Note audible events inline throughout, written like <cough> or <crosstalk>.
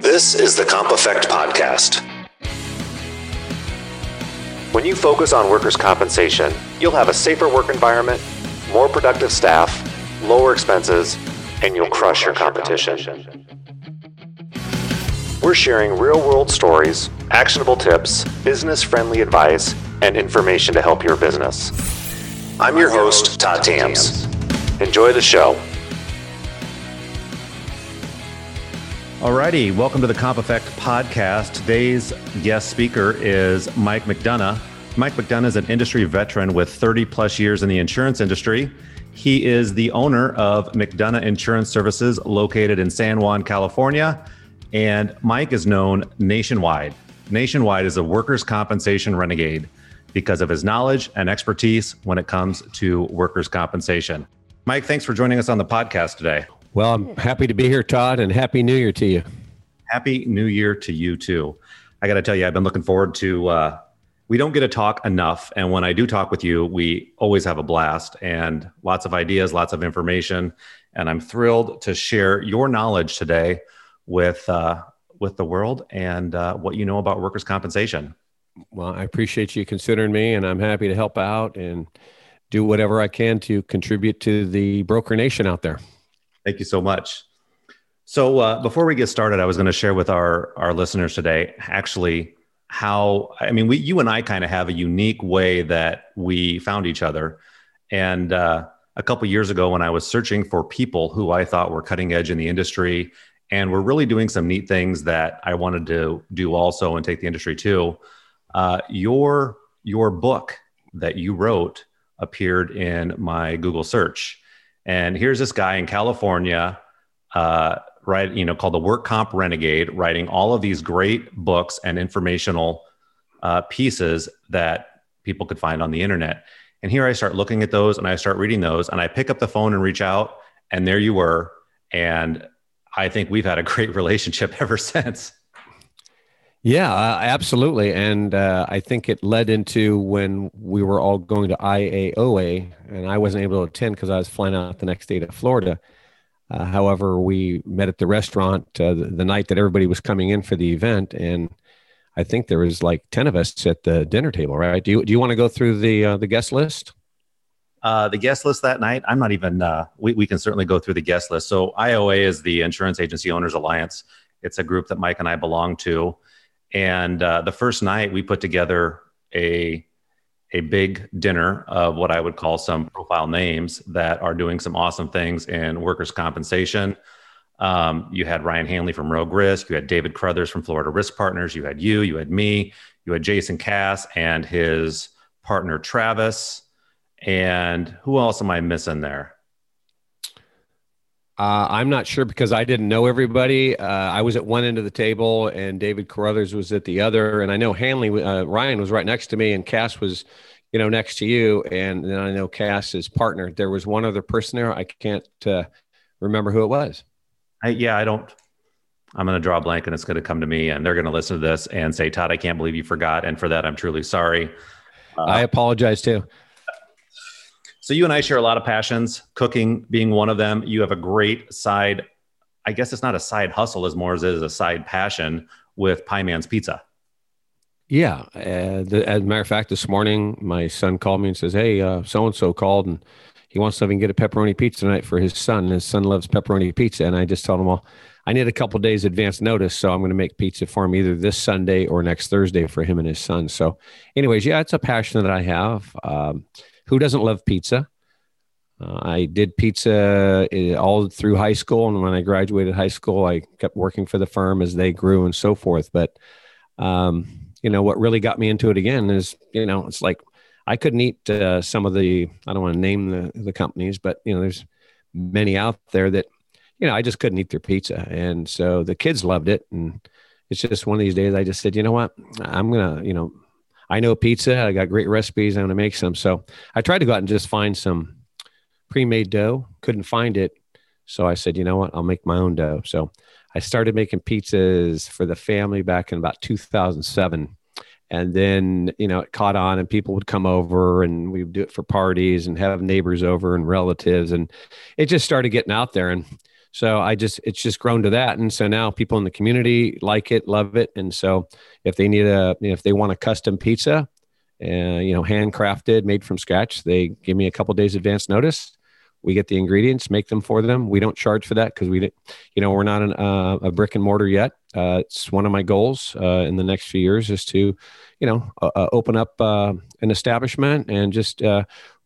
This is the Comp Effect Podcast. When you focus on workers' compensation, you'll have a safer work environment, more productive staff, lower expenses, and you'll crush your competition. We're sharing real world stories, actionable tips, business friendly advice, and information to help your business. I'm your host, Todd Thams. Enjoy the show. Alrighty, welcome to the Comp Effect podcast. Today's guest speaker is Mike McDonough. Mike McDonough is an industry veteran with 30 plus years in the insurance industry. He is the owner of McDonough Insurance Services located in San Juan, California. And Mike is known nationwide. Nationwide is a workers' compensation renegade because of his knowledge and expertise when it comes to workers' compensation. Mike, thanks for joining us on the podcast today. Well, I'm happy to be here, Todd, and Happy New Year to you. Happy New Year to you too. I got to tell you, I've been looking forward to. Uh, we don't get to talk enough, and when I do talk with you, we always have a blast and lots of ideas, lots of information, and I'm thrilled to share your knowledge today with uh, with the world and uh, what you know about workers' compensation. Well, I appreciate you considering me, and I'm happy to help out and do whatever I can to contribute to the broker nation out there. Thank you so much. So uh, before we get started, I was going to share with our our listeners today actually how I mean we you and I kind of have a unique way that we found each other, and uh, a couple years ago when I was searching for people who I thought were cutting edge in the industry and were really doing some neat things that I wanted to do also and take the industry to, uh, your your book that you wrote appeared in my Google search. And here's this guy in California, uh, right, you know, called the Work Comp Renegade, writing all of these great books and informational uh, pieces that people could find on the internet. And here I start looking at those and I start reading those and I pick up the phone and reach out, and there you were. And I think we've had a great <laughs> relationship ever since. Yeah, uh, absolutely. And uh, I think it led into when we were all going to IAOA, and I wasn't able to attend because I was flying out the next day to Florida. Uh, however, we met at the restaurant uh, the, the, night that everybody was coming in for the event, and I think there was like ten of us at the dinner table. Right? Do you do you want to go through the uh, the guest list? The guest list that night, I'm not even. we we can certainly go through the guest list. So IAOA is the Insurance Agency Owners Alliance. It's a group that Mike and I belong to. And uh, the first night, we put together a a big dinner of what I would call some profile names that are doing some awesome things in workers' compensation. Um, you had Ryan Hanley from Rogue Risk, you had David Crothers from Florida Risk Partners, you had you, you had me, you had Jason Cass and his partner Travis. And who else am I missing there? Uh, I'm not sure because I didn't know everybody. Uh, I was at one end of the table, and David Carruthers was at the other. And I know Hanley, uh, Ryan was right next to me, and Cass was, you know, next to you. And then I know Cass's partner. There was one other person there. I can't uh, remember who it was. I, yeah, I don't. I'm going to draw a blank, and it's going to come to me, and they're going to listen to this and say, "Todd, I can't believe you forgot," and for that, I'm truly sorry. I apologize too. So you and I share a lot of passions, cooking being one of them. You have a great side, I guess it's not a side hustle as more as it is a side passion with Pie Man's Pizza. Yeah. Uh, the, as a matter of fact, this morning, my son called me and says, Hey, so and so called and he wants to get a pepperoni pizza tonight for his son. His son loves pepperoni pizza. And I just told him, Well, I need a couple days advance notice. So I'm going to make pizza for him either this Sunday or next Thursday for him and his son. So, anyways, yeah, it's a passion that I have. Um, who doesn't love pizza? Uh, I did pizza uh, all through high school, and when I graduated high school, I kept working for the firm as they grew and so forth. But um, you know, what really got me into it again is, you know, it's like I couldn't eat uh, some of the. I don't want to name the the companies, but you know, there's many out there that, you know, I just couldn't eat their pizza, and so the kids loved it, and it's just one of these days. I just said, you know what, I'm gonna, you know, I know pizza. I got great recipes. I'm going to make some. So I tried to go out and just find some pre-made dough. Couldn't find it. So I said, you know what? I'll make my own dough. So I started making pizzas for the family back in about 2007. And then, you know, it caught on and people would come over and we would do it for parties and have neighbors over and relatives. And it just started getting out there. And So I just it's just grown to that, and so now people in the community like it, love it, and so if they need a if they want a custom pizza, uh, you know, handcrafted, made from scratch, they give me a couple days advance notice. We get the ingredients, make them for them. We don't charge for that because we, you know, we're not an, uh, a brick and mortar yet. Uh, it's one of my goals uh, in the next few years is to, you know, uh, uh, open up uh, an establishment and just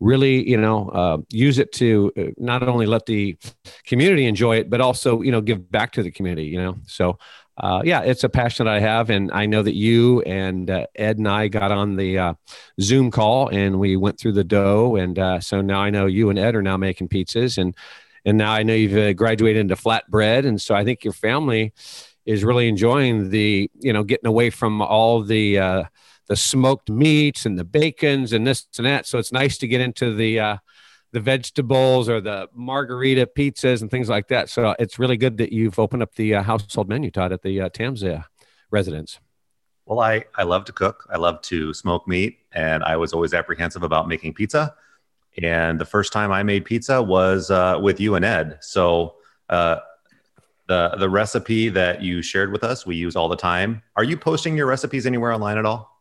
really, you know, use it to not only let the community enjoy it, but also, you know, give back to the community. You know, so uh, yeah, it's a passion that I have, and I know that you and uh, Ed and I got on the uh, Zoom call and we went through the dough, and uh, so now I know you and Ed are now making pizzas, and and now I know you've uh, graduated into flatbread, and so I think your family is really enjoying the you know getting away from all the uh, the smoked meats and the bacons and this and that. So it's nice to get into the uh, the vegetables or the margherita pizzas and things like that. So it's really good that you've opened up the uh, household menu, Todd, at the uh, residence. Well, I, I love to cook. I love to smoke meat, and I was always apprehensive about making pizza. And the first time I made pizza was uh, with you and Ed. So uh, the the recipe that you shared with us, we use all the time. Are you posting your recipes anywhere online at all?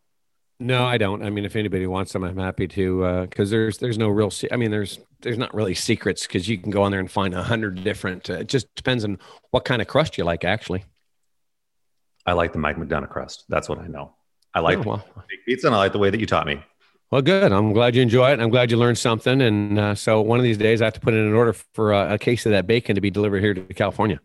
No, I don't. I mean, if anybody wants them, I'm happy to. Because uh, there's there's no real. Se- I mean, there's there's not really secrets because you can go on there and find a hundred different. Uh, it just depends on what kind of crust you like, actually. I like the Mike McDonough crust. That's what I know. I like oh, well. pizza, and I like the way that you taught me. Well, good. I'm glad you enjoy it. I'm glad you learned something. And uh, so one of these days, I have to put in an order for a, a case of that bacon to be delivered here to California.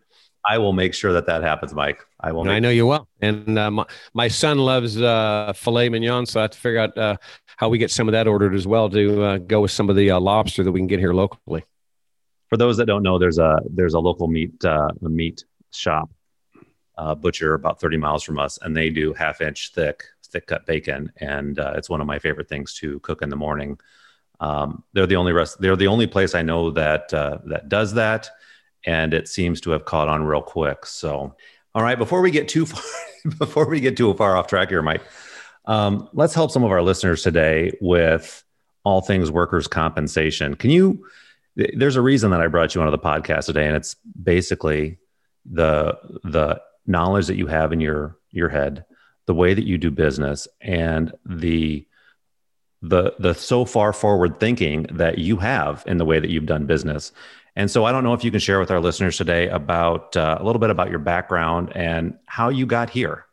I will make sure that that happens, Mike. I will. I know you will. And uh, my, my, son loves uh, filet mignon, so I have to figure out uh, how we get some of that ordered as well to uh, go with some of the uh, lobster that we can get here locally. For those that don't know, there's a there's a local meat uh, meat shop butcher about 30 miles from us, and they do half inch thick thick cut bacon, and it's one of my favorite things to cook in the morning. Um, they're the only rest. They're the only place I know that that does that and it seems to have caught on real quick. So, all right, before we get too <laughs> far, before we get too far off track here, Mike, um, let's help some of our listeners today with all things workers' compensation. Can you? There's a reason that I brought you onto the podcast today, and it's basically the the knowledge that you have in your your head, the way that you do business, and the the the so far forward thinking that you have in the way that you've done business and so I don't know if you can share with our listeners today about uh, a little bit about your background and how you got here.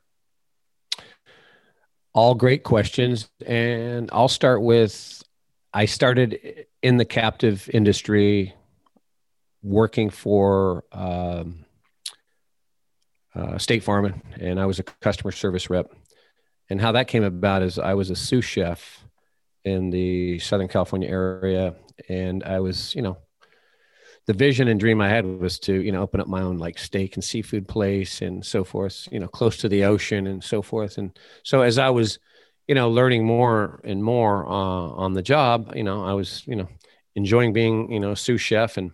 All great questions. And I'll start with I started in the captive industry working for um, uh, State Farm, and I was a customer service rep. And how that came about is I was a sous chef in the Southern California area, and I was, you know, the vision and dream I had was to, you know, open up my own like steak and seafood place and so forth, you know, close to the ocean and so forth. And so as I was, you know, learning more and more uh, on the job, you know, I was, you know, enjoying being, you know, sous chef and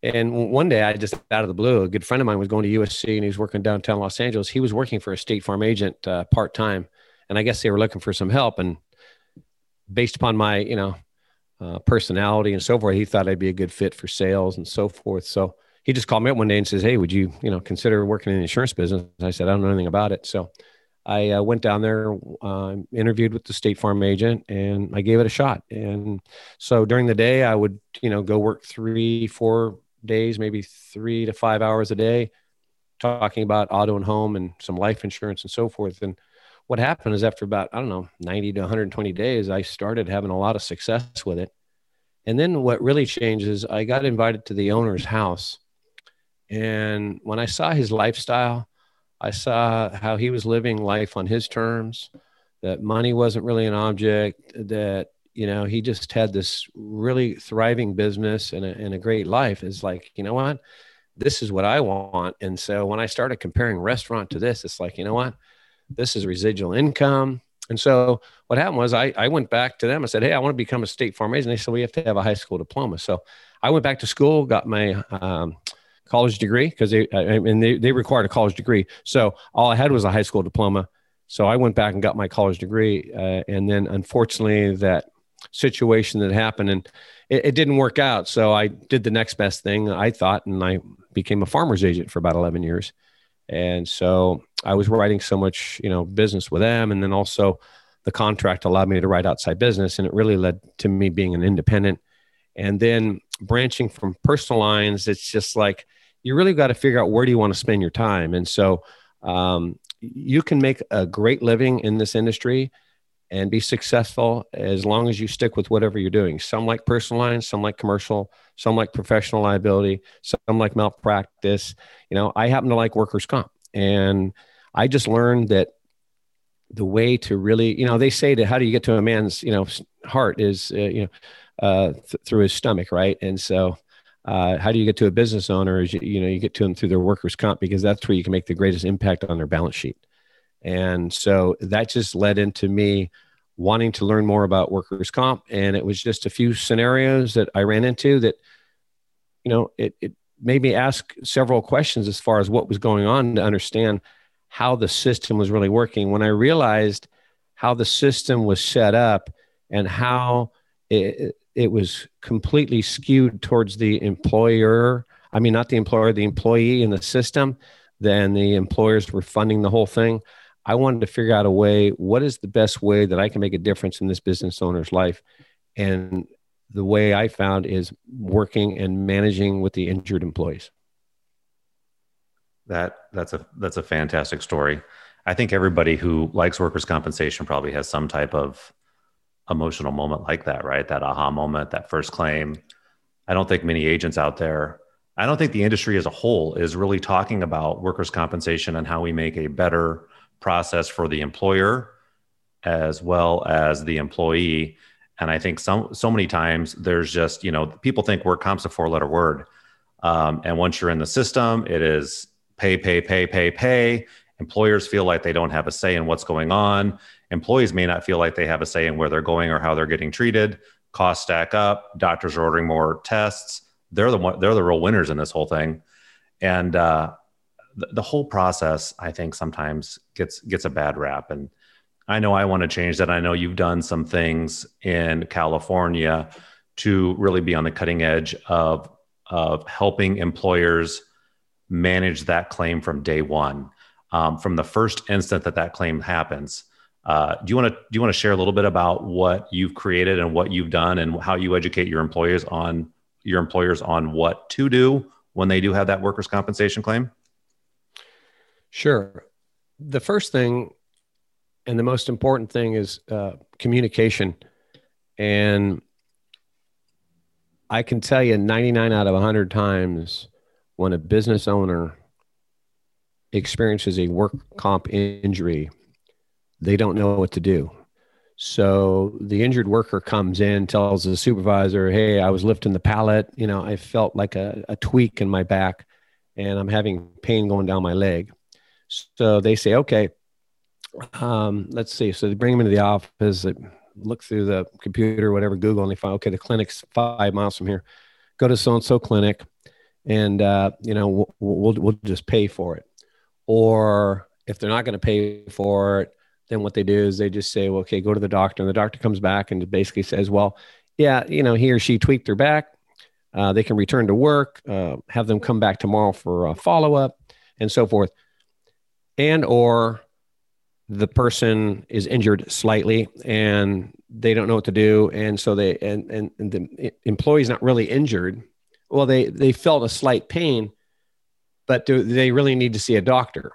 and one day I just out of the blue, a good friend of mine was going to USC and he was working downtown Los Angeles. He was working for a State Farm agent uh, part time, and I guess they were looking for some help. And based upon my, you know, uh, personality and so forth. He thought I'd be a good fit for sales and so forth. So he just called me up one day and says, "Hey, would you, you know, consider working in the insurance business?" I said, "I don't know anything about it." So I uh, went down there, uh, interviewed with the State Farm agent, and I gave it a shot. And so during the day, I would, you know, go work three, four days, maybe three to five hours a day, talking about auto and home and some life insurance and so forth. And what happened is after about i don't know 90 to 120 days i started having a lot of success with it. And then what really changed is i got invited to the owner's house. And when i saw his lifestyle i saw how he was living life on his terms that money wasn't really an object that you know he just had this really thriving business and a, and a great life. Is like you know what? This is what i want. And so when i started comparing restaurant to this it's like you know what this is residual income. And so what happened was I, I went back to them. I said, Hey, I want to become a state farm agent. They said, we have to have a high school diploma. So I went back to school, got my um, college degree because they, mean, they, they required a college degree. So all I had was a high school diploma. So I went back and got my college degree. Uh, and then unfortunately that situation that happened and, it, it, didn't work out. So I did the next best thing I thought, and I became a farmer's agent for about 11 years. And so I was writing so much, you know, business with them. And then also the contract allowed me to write outside business. And it really led to me being an independent. And then branching from personal lines, it's just like you really got to figure out where do you want to spend your time. And so um, you can make a great living in this industry and be successful as long as you stick with whatever you're doing. Some like personal lines, some like commercial, some like professional liability, some like malpractice. You know, I happen to like workers' comp. And I just learned that the way to really, you know, they say that how do you get to a man's, you know, heart is, uh, you know, uh, th- through his stomach, right? And so, uh, how do you get to a business owner? Is you, you know, you get to them through their workers' comp because that's where you can make the greatest impact on their balance sheet. And so that just led into me wanting to learn more about workers' comp. And it was just a few scenarios that I ran into that, you know, it, it made me ask several questions as far as what was going on to understand how the system was really working. When I realized how the system was set up and how it, it was completely skewed towards the employer, I mean, not the employer, the employee in the system, then the employers were funding the whole thing. I wanted to figure out a way what is the best way that I can make a difference in this business owner's life. And the way I found is working and managing with the injured employees. That that's a that's a fantastic story. I think everybody who likes workers' compensation probably has some type of emotional moment like that, right? That aha moment, that first claim. I don't think many agents out there, I don't think the industry as a whole is really talking about workers' compensation and how we make a better process for the employer as well as the employee. And I think some so many times there's just you know people think work comp's a four letter word, um, and once you're in the system, it is pay, pay, pay, pay, pay. Employers feel like they don't have a say in what's going on. Employees may not feel like they have a say in where they're going or how they're getting treated. Costs stack up. Doctors are ordering more tests. They're the they're the real winners in this whole thing. And uh, the, the whole process, I think, sometimes gets gets a bad rap. And I know I want to change that. I know you've done some things in California to really be on the cutting edge of of helping employers manage that claim from day one, um, from the first instant that that claim happens. Uh, do you want to do you want to share a little bit about what you've created and what you've done and how you educate your employers on your employers on what to do when they do have that workers' compensation claim? Sure. The first thing and the most important thing is uh, communication. And I can tell you 99 out of 100 times when a business owner experiences a work comp injury, they don't know what to do. So the injured worker comes in, tells the supervisor, Hey, I was lifting the pallet. You know, I felt like a, a tweak in my back and I'm having pain going down my leg. So they say, okay, um, let's see. So they bring them into the office, they look through the computer, whatever, Google, and they find, okay, the clinic's five miles from here. Go to so and so clinic, and uh, you know we'll, we'll we'll just pay for it. Or if they're not going to pay for it, then what they do is they just say, well, okay, go to the doctor, and the doctor comes back and basically says, well, yeah, you know, he or she tweaked their back. Uh, they can return to work. Uh, have them come back tomorrow for a follow up, and so forth and or the person is injured slightly and they don't know what to do. And so they and and, and the employee's not really injured. Well they they felt a slight pain but do they really need to see a doctor.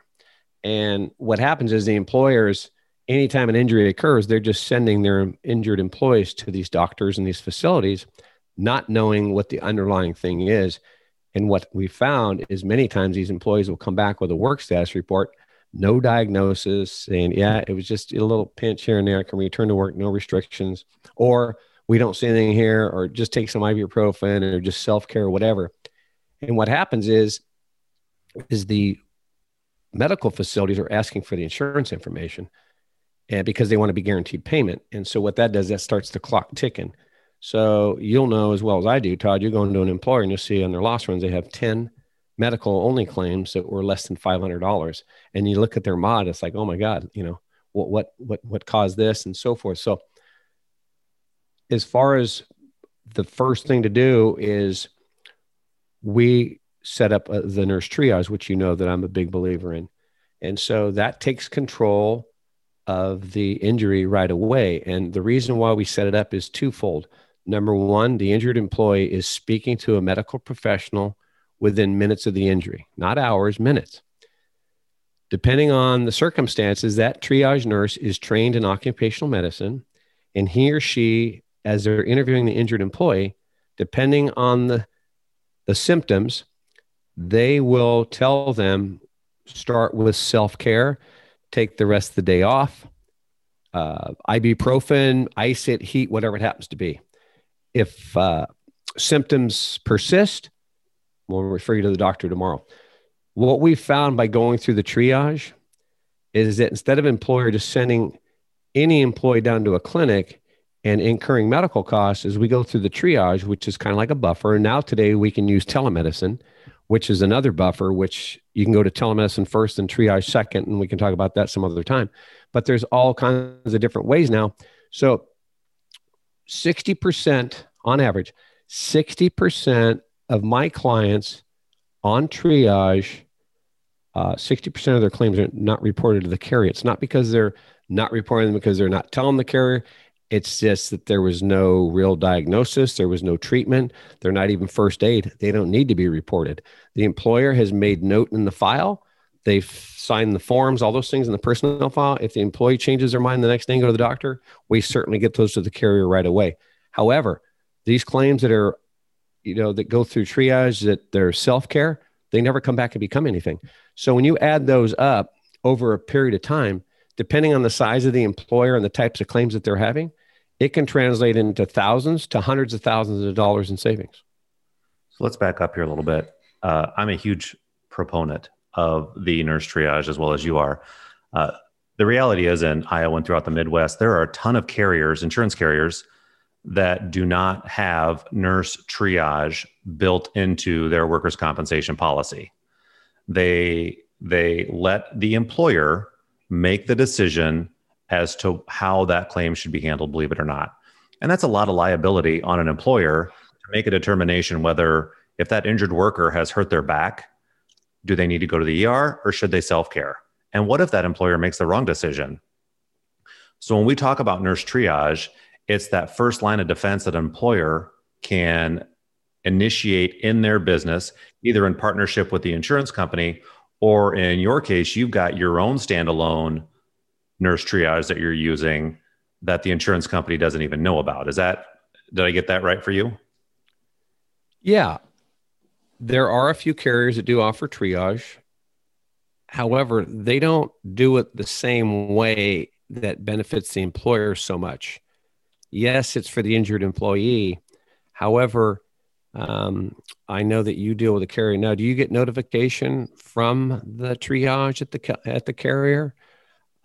And what happens is the employers anytime an injury occurs they're just sending their injured employees to these doctors and these facilities not knowing what the underlying thing is. And what we found is many times these employees will come back with a work status report no diagnosis, saying, yeah, it was just a little pinch here and there. Can return to work, no restrictions, or we don't see anything here, or just take some ibuprofen or just self care, whatever. And what happens is, is the medical facilities are asking for the insurance information and because they want to be guaranteed payment. And so what that does, that starts the clock ticking. So you'll know as well as I do, Todd, you're going to an employer and you'll see on their loss runs, they have 10 medical only claims that were less than $500 and you look at their mod it's like oh my god you know what what what what caused this and so forth so as far as the first thing to do is we set up a, uh, the nurse triage, which you know that I'm a big believer in. And so that takes control of the injury right away. And the reason why we set it up is twofold. Number one, the injured employee is speaking to a medical professional within minutes of the injury, not hours, minutes. Depending on the circumstances, that triage nurse is trained in occupational medicine, and he or she, as they're interviewing the injured employee, depending on the, the symptoms, they will tell them start with self care, take the rest of the day off, uh, ibuprofen, ice it, heat, whatever it happens to be. If uh, symptoms persist, we'll refer you to the doctor tomorrow. What we found by going through the triage is that instead of employer just sending any employee down to a clinic and incurring medical costs, as we go through the triage, which is kind of like a buffer. And now today we can use telemedicine, which is another buffer, which you can go to telemedicine first and triage second, and we can talk about that some other time. But there's all kinds of different ways now. So 60% on average, 60% of my clients on triage, uh, 60% of their claims are not reported to the carrier. It's not because they're not reporting them because they're not telling the carrier. It's just that there was no real diagnosis, there was no treatment, they're not even first aid. They don't need to be reported. The employer has made note in the file. They've signed the forms, all those things in the personnel file. If the employee changes their mind the next day and go to the doctor, we certainly get those to the carrier right away. However, these claims that are you know, that go through triage that they're self care, they never come back and become anything. So when you add those up over a period of time, depending on the size of the employer and the types of claims that they're having, it can translate into thousands to hundreds of thousands of dollars in savings. So let's back up here a little bit. Uh, I'm a huge proponent of the nurse triage as well as you are. Uh, the reality is in Iowa and throughout the Midwest, there are a ton of carriers, insurance carriers, that do not have nurse triage built into their workers' compensation policy. They they let the employer make the decision as to how that claim should be handled, believe it or not. And that's a lot of liability on an employer to make a determination whether if that injured worker has hurt their back, do they need to go to the ER or should they self-care? And what if that employer makes the wrong decision? So when we talk about nurse triage, it's that first line of defense that an employer can initiate in their business, either in partnership with the insurance company, or in your case, you've got your own standalone nurse triage that you're using that the insurance company doesn't even know about. Is that, did I get that right for you? Yeah. There are a few carriers that do offer triage. However, they don't do it the same way that benefits the employer so much yes, it's for the injured employee. However, um, I know that you deal with a carrier now. Do you get notification from the triage at the at the carrier?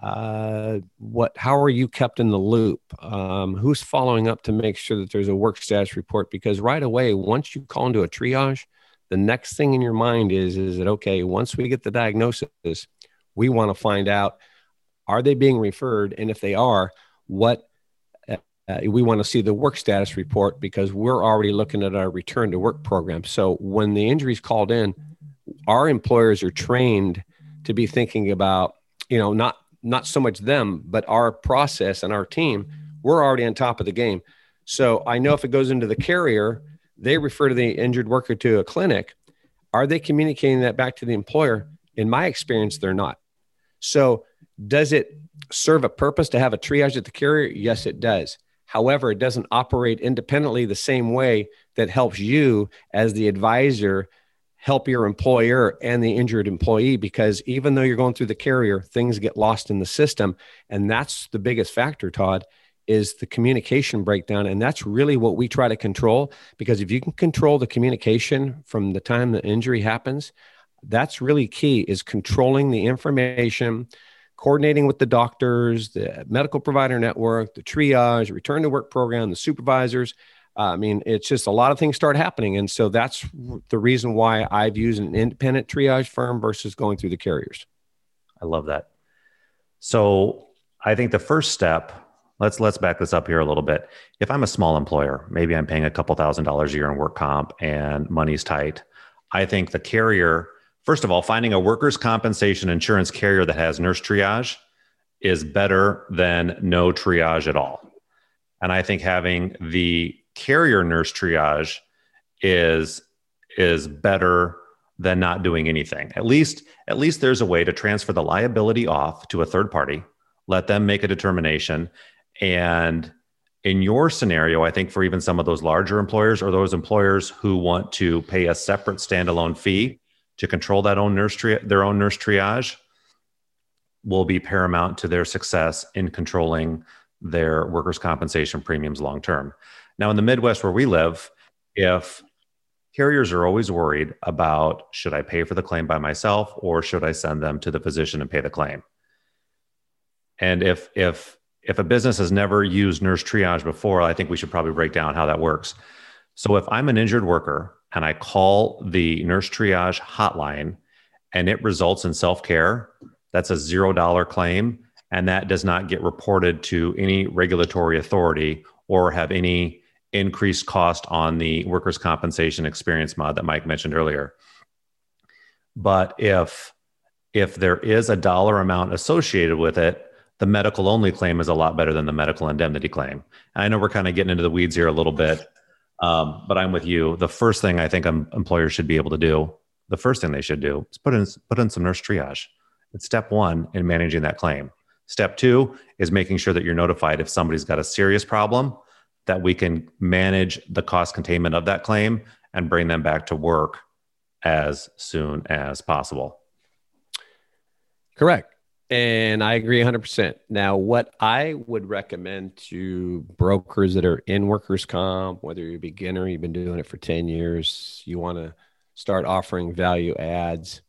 Uh, what? How are you kept in the loop? Um, who's following up to make sure that there's a work status report? Because right away, once you call into a triage, the next thing in your mind is is that okay? Once we get the diagnosis, we want to find out are they being referred, and if they are, what uh, we want to see the work status report because we're already looking at our return to work program. So when the injury is called in, our employers are trained to be thinking about, you know, not not so much them, but our process and our team. We're already on top of the game. So I know if it goes into the carrier, they refer to the injured worker to a clinic. Are they communicating that back to the employer? In my experience, they're not. So does it serve a purpose to have a triage at the carrier? Yes, it does However, it doesn't operate independently the same way that helps you as the advisor help your employer and the injured employee because even though you're going through the carrier, things get lost in the system. And that's the biggest factor, Todd, is the communication breakdown. And that's really what we try to control because if you can control the communication from the time the injury happens, that's really key is controlling the information coordinating with the doctors, the medical provider network, the triage, return to work program, the supervisors. Uh, I mean, it's just a lot of things start happening. And so that's the reason why I've used an independent triage firm versus going through the carriers. I love that. So I think the first step let's let's back this up here a little bit. If I'm a small employer, maybe I'm paying a couple thousand dollars a year in work comp and money's tight. I think the carrier, first of all, finding a workers' compensation insurance carrier that has nurse triage is better than no triage at all. And I think having the carrier nurse triage is is better than not doing anything. At least at least there's a way to transfer the liability off to a third party, let them make a determination and in your scenario, I think for even some of those larger employers or those employers who want to pay a separate standalone fee to control that own nurse tri- their own nurse triage will be paramount to their success in controlling their workers' compensation premiums long term. Now, in the Midwest where we live, if carriers are always worried about should I pay for the claim by myself or should I send them to the physician and pay the claim? And if if if a business has never used nurse triage before, I think we should probably break down how that works. So if I'm an injured worker and I call the nurse triage hotline and it results in self care, that's a zero dollar claim. And that does not get reported to any regulatory authority or have any increased cost on the workers' compensation experience mod that Mike mentioned earlier. But if if there is a dollar amount associated with it, the medical only claim is a lot better than the medical indemnity claim. I know we're kind of getting into the weeds here a little bit, um, but I'm with you. The first thing I think employers should be able to do, the first thing they should do is put in put in some nurse triage. It's step one in managing that claim. Step two is making sure that you're notified if somebody's got a serious problem, that we can manage the cost containment of that claim and bring them back to work as soon as possible. Correct. And I agree 100%. Now, what I would recommend to brokers that are in workers' comp, whether you're a beginner, you've been doing it for 10 years, you want to start offering value adds,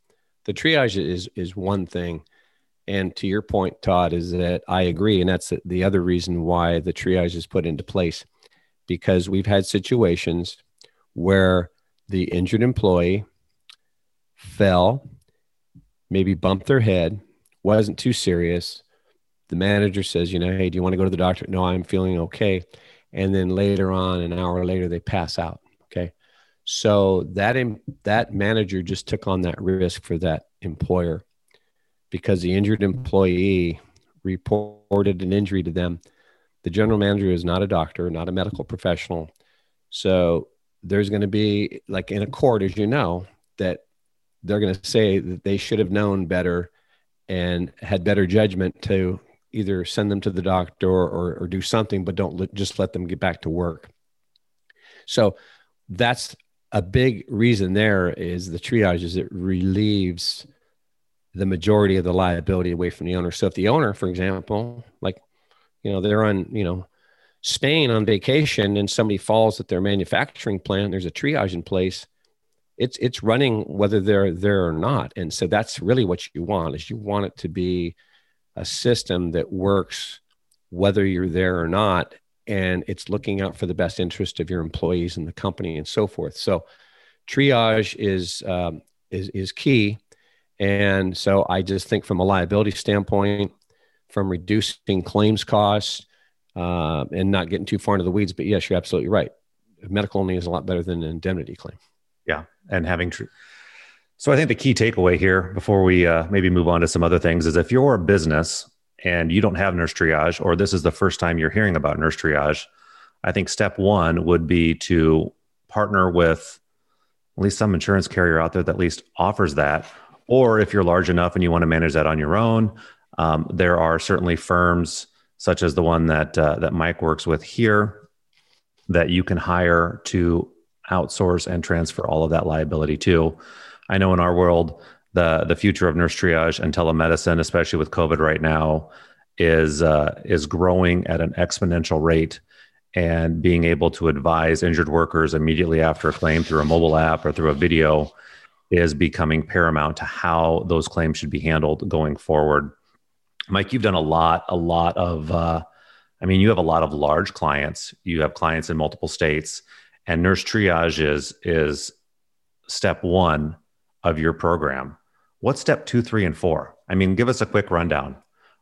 the triage is, is one thing. And to your point, Todd, is that I agree. And that's the other reason why the triage is put into place because we've had situations where the injured employee fell, maybe bumped their head wasn't too serious. The manager says, you know, hey, do you want to go to the doctor? No, I'm feeling okay. And then later on, an hour later, they pass out. Okay. So that that manager just took on that risk for that employer because the injured employee reported an injury to them. The general manager is not a doctor, not a medical professional. So there's going to be like in a court, as you know, that they're going to say that they should have known better and had better judgment to either send them to the doctor or, or do something, but don't just let them get back to work. So that's a big reason there is the triage is it relieves the majority of the liability away from the owner. So if the owner, for example, like, you know, they're on, you know, Spain on vacation and somebody falls at their manufacturing plant, there's a triage in place it's it's running whether they're there or not. And so that's really what you want is you want it to be a system that works whether you're there or not and it's looking out for the best interest of your employees and the company and so forth. So triage is um, is is key. And so i just think from a liability standpoint from reducing claims costs uh, and not getting too far into the weeds but yes you're absolutely right. Medical only is a lot better than an indemnity claim. Yeah and having true so i think the key takeaway here before we uh, maybe move on to some other things is if you're a business and you don't have nurse triage or this is the first time you're hearing about nurse triage i think step one would be to partner with at least some insurance carrier out there that at least offers that. Or if you're large enough and you want to manage that on your own um, there are certainly firms such as the one that uh, that mike works with here that you can hire to outsource and transfer all of that liability to. I know in our world, the the future of nurse triage and telemedicine, especially with COVID right now, is uh, is growing at an exponential rate. And being able to advise injured workers immediately after a claim through a mobile app or through a video is becoming paramount to how those claims should be handled going forward. Mike, you've done a lot, a lot of. Uh, I mean, you have a lot of large clients. You have clients in multiple states and nurse triage is is step one of your program what's step two three and four i mean give us a quick rundown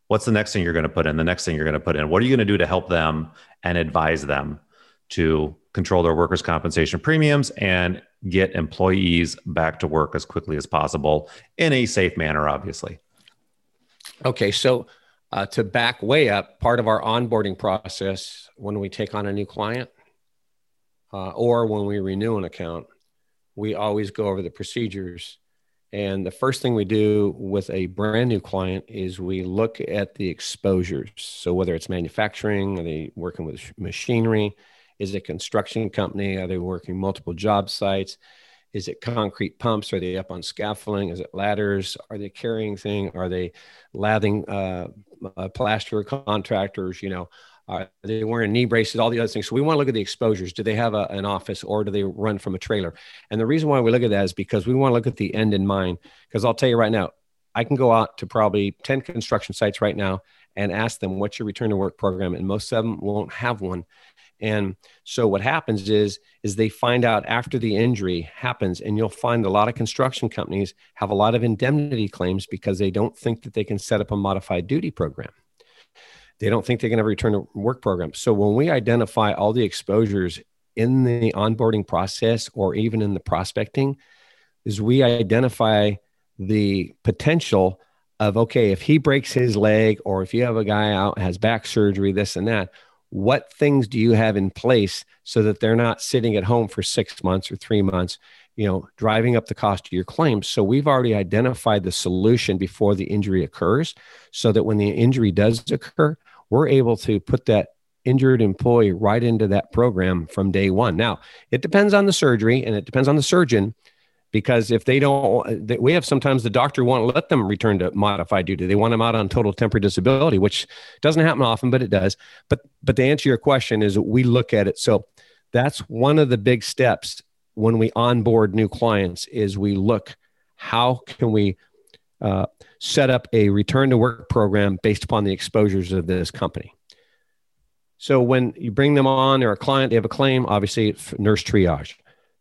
What's the next thing you're going to put in? The next thing you're going to put in? What are you going to do to help them and advise them to control their workers' compensation premiums and get employees back to work as quickly as possible in a safe manner, obviously? Okay, so uh, to back way up, part of our onboarding process when we take on a new client uh, or when we renew an account, we always go over the procedures. And the first thing we do with a brand new client is we look at the exposures. So whether it's manufacturing, are they working with machinery? Is it construction company? Are they working multiple job sites? Is it concrete pumps? Are they up on scaffolding? Is it ladders? Are they carrying thing? Are they lathing uh, uh, plaster contractors? You know, are they wearing knee braces? All the other things. So we want to look at the exposures. Do they have a, an office or do they run from a trailer? And the reason why we look at that is because we want to look at the end in mind. Because I'll tell you right now, I can go out to probably 10 construction sites right now and ask them, what's your return to work program? And most of them won't have one. And so what happens is is they find out after the injury happens and you'll find a lot of construction companies have a lot of indemnity claims because they don't think that they can set up a modified duty program. They don't think they can a return to work program. So when we identify all the exposures in the onboarding process or even in the prospecting is we identify the potential of okay if he breaks his leg or if you have a guy out has back surgery this and that what things do you have in place so that they're not sitting at home for six months or three months you know driving up the cost of your claims so we've already identified the solution before the injury occurs so that when the injury does occur we're able to put that injured employee right into that program from day one. Now it depends on the surgery and it depends on the surgeon because if they don't we have sometimes the doctor won't let them return to modified duty. They want them out on total temporary disability which doesn't happen often but it does. But but to answer your question is we look at it. So that's one of the big steps when we onboard new clients is we look how can we uh, set up a return to work program based upon the exposures of this company so when you bring them on or a client they have a claim obviously nurse triage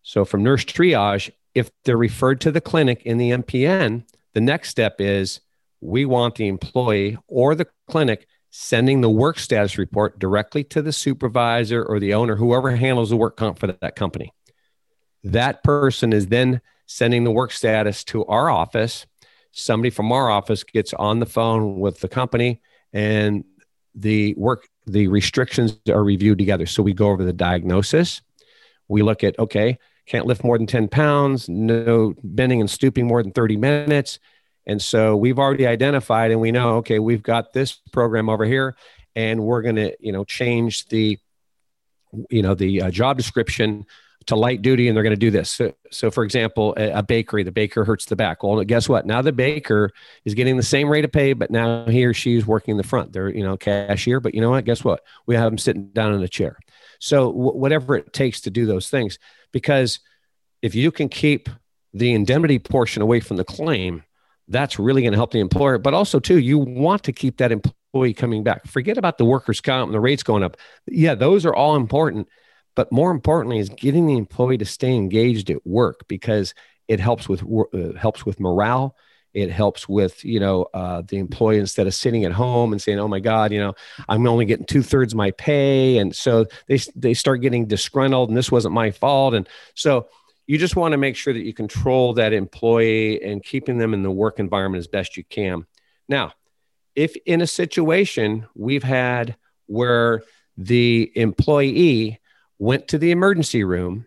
so from nurse triage if they're referred to the clinic in the MPN, the next step is we want the employee or the clinic sending the work status report directly to the supervisor or the owner, whoever handles the work comp for that company. That person is then sending the work status to our office. Somebody from our office gets on the phone with the company and the work, the restrictions are reviewed together. So we go over the diagnosis. We look at, okay, can't lift more than 10 pounds, no bending and stooping more than 30 minutes. And so we've already identified and we know, okay, we've got this program over here and we're going to, you know, change the, you know, the uh, job description to light duty and they're going to do this. So, so for example, a, bakery, the baker hurts the back. Well, guess what? Now the baker is getting the same rate of pay, but now he or she's working the front. They're, you know, cashier, but you know what? Guess what? We have them sitting down in a chair. So w- whatever it takes to do those things, because if you can keep the indemnity portion away from the claim, that's really going to help the employer. But also, too, you want to keep that employee coming back. Forget about the workers' comp and the rates going up. Yeah, those are all important. But more importantly, is getting the employee to stay engaged at work because it helps with uh, helps with morale. It helps with you know uh, the employee instead of sitting at home and saying, "Oh my God, you know, I'm only getting two thirds my pay," and so they they start getting disgruntled, and this wasn't my fault, and so you just want to make sure that you control that employee and keeping them in the work environment as best you can. Now, if in a situation we've had where the employee went to the emergency room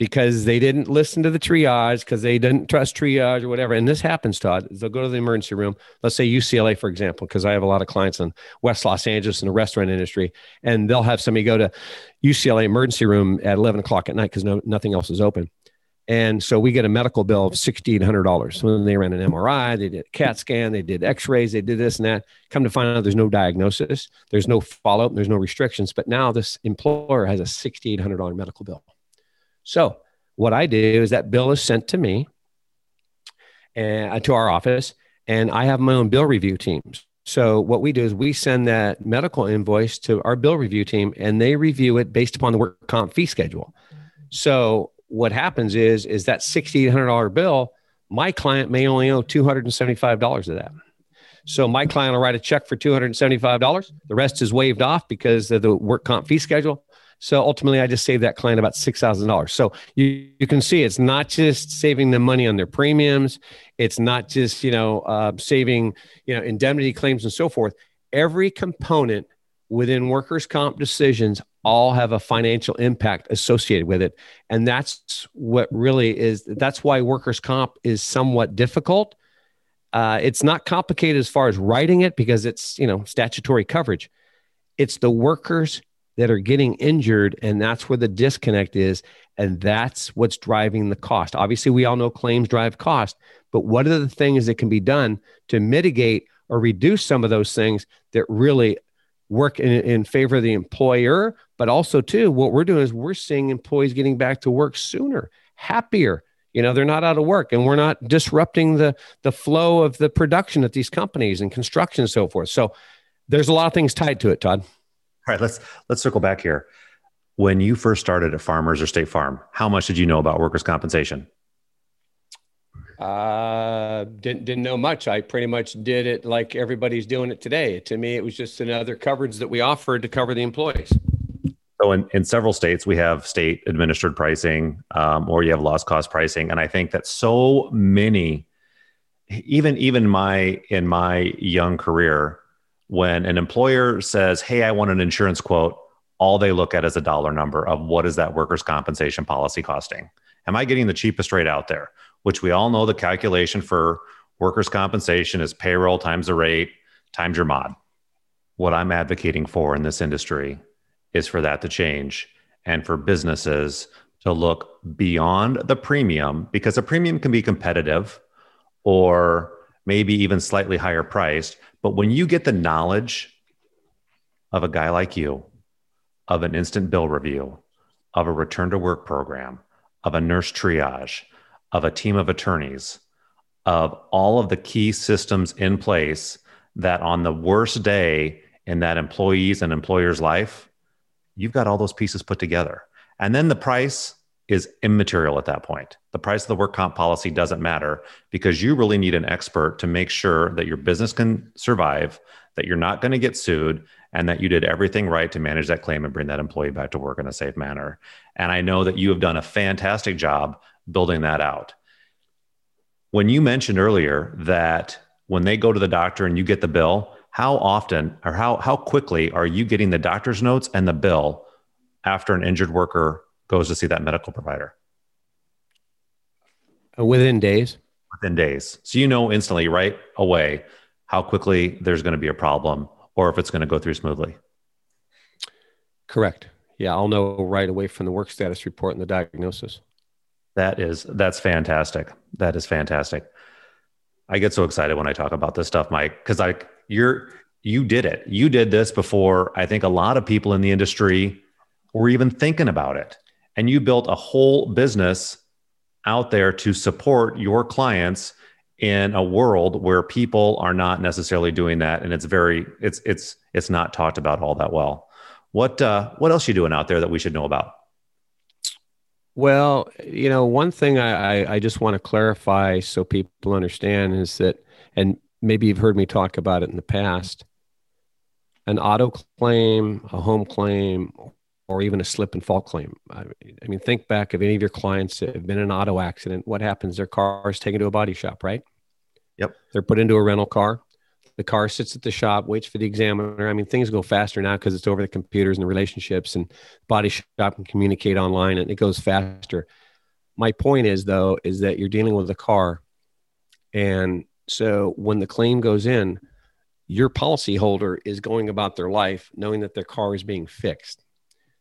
because they didn't listen to the triage because they didn't trust triage or whatever. And this happens, Todd. They'll go to the emergency room. Let's say UCLA, for example, because I have a lot of clients in West Los Angeles in the restaurant industry, and they'll have somebody go to UCLA emergency room at 11 o'clock at night because no, nothing else is open. And so we get a medical bill of $1,600. So they ran an MRI, they did a CAT scan, they did x rays, they did this and that. Come to find out there's no diagnosis, there's no follow up, there's no restrictions. But now this employer has a $6,800 medical bill. So what I do is that bill is sent to me and uh, to our office, and I have my own bill review teams. So what we do is we send that medical invoice to our bill review team, and they review it based upon the work comp fee schedule. So what happens is is that sixty eight hundred dollar bill, my client may only owe two hundred and seventy five dollars of that. So my client will write a check for $275. The rest is waived off because of the work comp fee schedule. So ultimately, I just saved that client about $6,000. So you, you can see it's not just saving them money on their premiums. It's not just, you know, uh, saving, you know, indemnity claims and so forth. Every component within workers' comp decisions all have a financial impact associated with it. And that's what really is, that's why workers' comp is somewhat difficult. Uh, it's not complicated as far as writing it because it's, you know, statutory coverage. It's the workers that are getting injured. And that's where the disconnect is. And that's what's driving the cost. Obviously, we all know claims drive cost, but what are the things that can be done to mitigate or reduce some of those things that really work in, in favor of the employer? But also, too, what we're doing is we're seeing employees getting back to work sooner, happier. You know, they're not out of work and we're not disrupting the, the flow of the production at these companies and construction and so forth. So there's a lot of things tied to it, Todd. All right, let's let's circle back here. When you first started at Farmers or State Farm, how much did you know about workers' compensation? Uh, didn't didn't know much. I pretty much did it like everybody's doing it today. To me, it was just another coverage that we offered to cover the employees. So in, in several states, we have state administered pricing, um, or you have loss cost pricing, and I think that so many, even even my in my young career, when an employer says, Hey, I want an insurance quote, all they look at is a dollar number of what is that workers' compensation policy costing? Am I getting the cheapest rate out there? Which we all know the calculation for workers' compensation is payroll times the rate times your mod. What I'm advocating for in this industry is for that to change and for businesses to look beyond the premium because a premium can be competitive or maybe even slightly higher priced, but when you get the knowledge of a guy like you, of an instant bill review, of a return to work program, of a nurse triage, of a team of attorneys, of all of the key systems in place that on the worst day in that employee's and employer's life, you've got all those pieces put together. And then the price is immaterial at that point. The price of the work comp policy doesn't matter because you really need an expert to make sure that your business can survive, that you're not going to get sued, and that you did everything right to manage that claim and bring that employee back to work in a safe manner. And I know that you have done a fantastic job building that out. When you mentioned earlier that when they go to the doctor and you get the bill, how often or how, how quickly are you getting the doctor's notes and the bill after an injured worker goes to see that medical provider? Uh, within days. Within days. So you know instantly, right away, how quickly there's going to be a problem or if it's going to go through smoothly. Correct. Yeah, I'll know right away from the work status report and the diagnosis. That is that's fantastic. That is fantastic. I get so excited when I talk about this stuff, Mike, because I you're you did it. You did this before I think a lot of people in the industry were even thinking about it. And you built a whole business out there to support your clients in a world where people are not necessarily doing that. And it's very it's it's it's not talked about all that well. What uh what else you doing out there that we should know about? Well you know one thing i i, I just want to clarify so people understand is that and maybe you've heard me talk about it in the past an auto claim a home claim or even a slip and fall claim. I, mean, think back of any of your clients that have been in an auto accident. What happens? Their car is taken to a body shop, right? Yep. They're put into a rental car. The car sits at the shop, waits for the examiner. I mean, things go faster now because it's over the computers and the relationships, and body shop can communicate online, and it goes faster. My point is, though, is that you're dealing with a car, and so when the claim goes in, your policyholder is going about their life knowing that their car is being fixed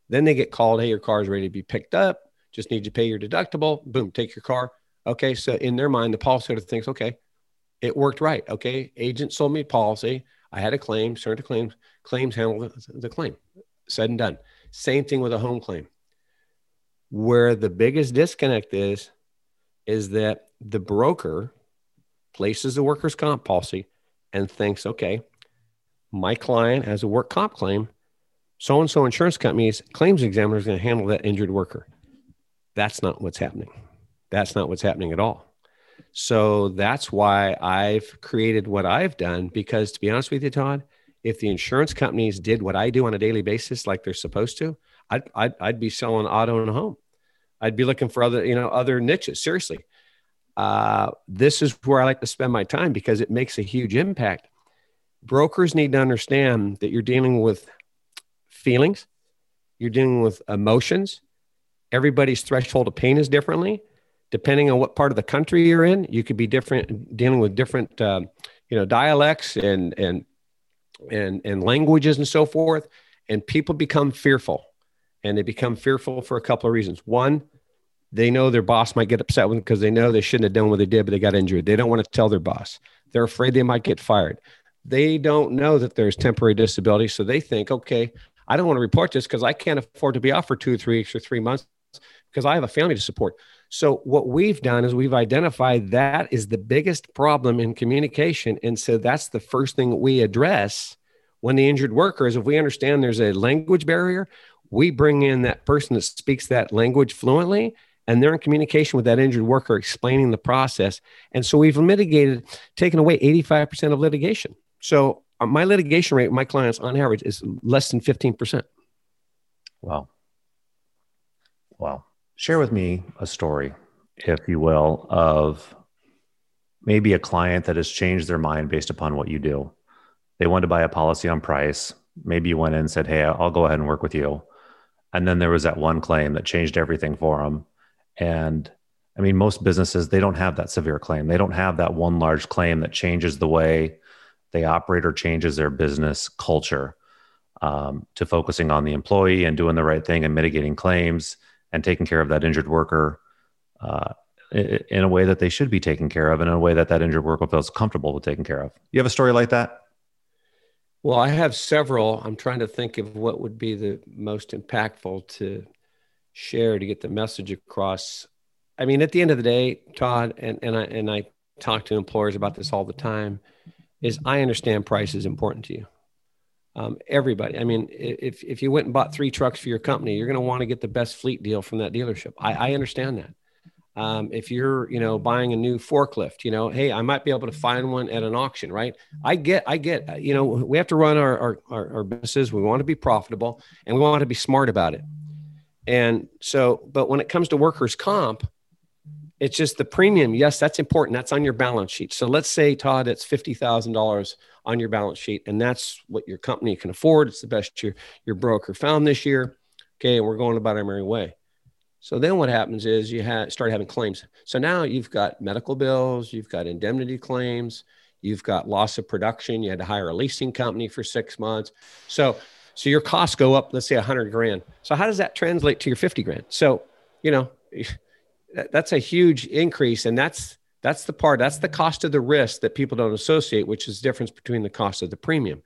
then they get called, hey, your car is ready to be picked up. Just need to pay your deductible. Boom, take your car. Okay. So in their mind, the policyholder thinks, okay, it worked right. Okay. Agent sold me policy. I had a claim, started claims, claims handled the claim. Said and done. Same thing with a home claim. Where the biggest disconnect is, is that the broker places the workers' comp policy and thinks, okay, my client has a work comp claim so and so insurance company's claims examiner is going to handle that injured worker. That's not what's happening. That's not what's happening at all. So that's why I've created what I've done. Because to be honest with you, Todd, if the insurance companies did what I do on a daily basis like they're supposed to, I'd, I'd, I'd be selling auto and home. I'd be looking for other, you know, other niches. Seriously. Uh, this is where I like to spend my time because it makes a huge impact. Brokers need to understand that you're dealing with feelings, you're dealing with emotions. Everybody's threshold of pain is differently. Depending on what part of the country you're in, you could be different, dealing with different, uh, you know, dialects and and and and languages and so forth. And people become fearful, and they become fearful for a couple of reasons. One, they know their boss might get upset with them because they know they shouldn't have done what they did, but they got injured. They don't want to tell their boss. They're afraid they might get fired. They don't know that there's temporary disability, so they think, okay, I don't want to report this because I can't afford to be off for two three weeks or three months because I have a family to support. So what we've done is we've identified that is the biggest problem in communication, and so that's the first thing we address when the injured worker is if we understand there's a language barrier, we bring in that person that speaks that language fluently and they're in communication with that injured worker explaining the process. And so we've mitigated, taken away 85% of litigation. So uh, my litigation rate, my clients on average is less than 15%. Wow. Wow. Share with me a story, if you will, of maybe a client that has changed their mind based upon what you do. They wanted to buy a policy on price. Maybe you went in and said, Hey, I'll go ahead and work with you. And then there was that one claim that changed everything for them. And I mean, most businesses, they don't have that severe claim. They don't have that one large claim that changes the way they operate or changes their business culture um, to focusing on the employee and doing the right thing and mitigating claims and taking care of that injured worker uh, in a way that they should be taken care of and in a way that that injured worker feels comfortable with taking care of. You have a story like that? Well, I have several. I'm trying to think of what would be the most impactful to share to get the message across. I mean, at the end of the day, Todd, and, and I and I talk to employers about this all the time, is I understand price is important to you. Um, everybody. I mean, if if you went and bought three trucks for your company, you're going to want to get the best fleet deal from that dealership. I, I understand that. Um, if you're, you know, buying a new forklift, you know, hey, I might be able to find one at an auction, right? I get, I get, you know, we have to run our our, our, our businesses. We want to be profitable, and we want to be smart about it. And so, but when it comes to workers' comp, it's just the premium. Yes, that's important. That's on your balance sheet. So let's say, Todd, it's $50,000 on your balance sheet, and that's what your company can afford. It's the best your, your broker found this year. Okay, we're going about our merry way. So then what happens is you ha- start having claims. So now you've got medical bills, you've got indemnity claims, you've got loss of production. You had to hire a leasing company for six months. So so your costs go up, let's say a hundred grand. So how does that translate to your 50 grand? So, you know, <laughs> that's a huge increase. And that's, that's the part, that's the cost of the risk that people don't associate, which is the difference between the cost of the premium.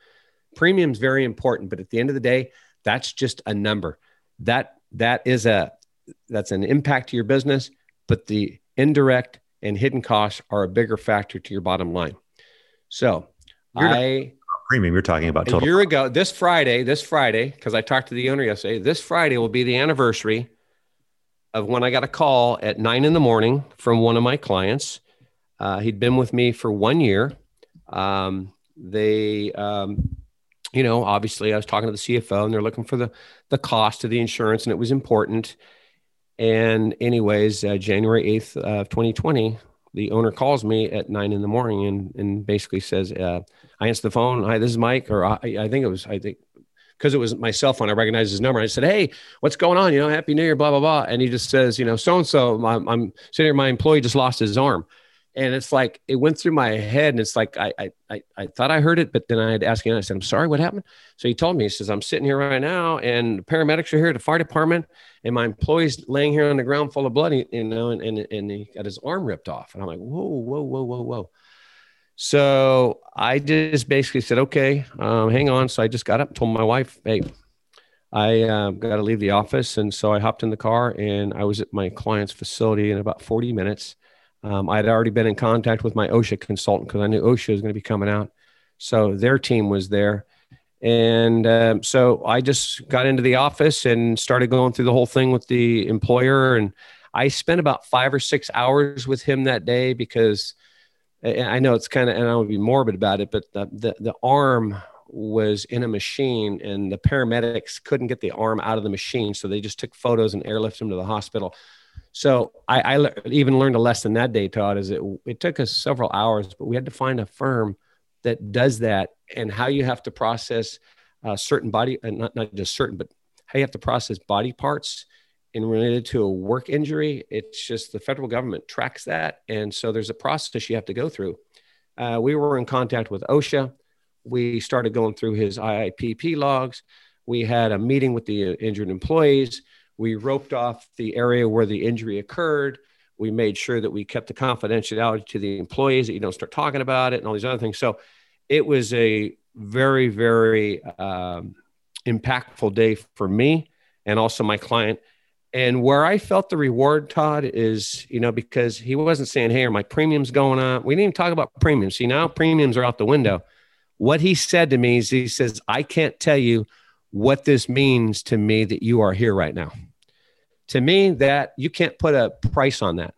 Premium is very important, but at the end of the day, that's just a number. That that is a that's an impact to your business, but the indirect and hidden costs are a bigger factor to your bottom line. So I premium. You're talking about total. A year ago, this Friday, this Friday, because I talked to the owner yesterday, this Friday will be the anniversary of when I got a call at nine in the morning from one of my clients. Uh, he'd been with me for one year. Um, they, um, you know, obviously I was talking to the CFO and they're looking for the, the cost of the insurance and it was important. And anyways, uh, January 8th of 2020, the owner calls me at nine in the morning and, and basically says, uh, I answer the phone. Hi, this is Mike. Or I, I think it was, I think, because it was my cell phone, I recognized his number. I said, Hey, what's going on? You know, Happy New Year, blah, blah, blah. And he just says, You know, so and so, I'm sitting here, my employee just lost his arm. And it's like, it went through my head. And it's like, I, I, I, I thought I heard it, but then I had to ask him, I said, I'm sorry, what happened? So he told me, he says, I'm sitting here right now and paramedics are here, at the fire department, and my employee's laying here on the ground full of blood, you know, and, and, and he got his arm ripped off. And I'm like, whoa, whoa, whoa, whoa, whoa. So I just basically said, okay, um, hang on. So I just got up told my wife, hey, I uh, got to leave the office. And so I hopped in the car and I was at my client's facility in about 40 minutes. Um, I had already been in contact with my OSHA consultant because I knew OSHA was going to be coming out. So their team was there. And um, so I just got into the office and started going through the whole thing with the employer. And I spent about five or six hours with him that day because I know it's kind of, and I would be morbid about it, but the, the, the arm was in a machine and the paramedics couldn't get the arm out of the machine. So they just took photos and airlifted him to the hospital. So I, I even learned a lesson that day, Todd, is it, it took us several hours, but we had to find a firm that does that and how you have to process uh, certain body, uh, not, not just certain, but how you have to process body parts in related to a work injury. It's just the federal government tracks that. And so there's a process you have to go through. Uh, we were in contact with OSHA. We started going through his IIPP logs. We had a meeting with the injured employees. We roped off the area where the injury occurred. We made sure that we kept the confidentiality to the employees that you don't start talking about it and all these other things. So it was a very, very um, impactful day for me and also my client and where I felt the reward, Todd, is, you know, because he wasn't saying, Hey, are my premiums going up? We didn't even talk about premiums. See, now premiums are out the window. What he said to me is, he says, I can't tell you what this means to me that you are here right now. To me, that you can't put a price on that.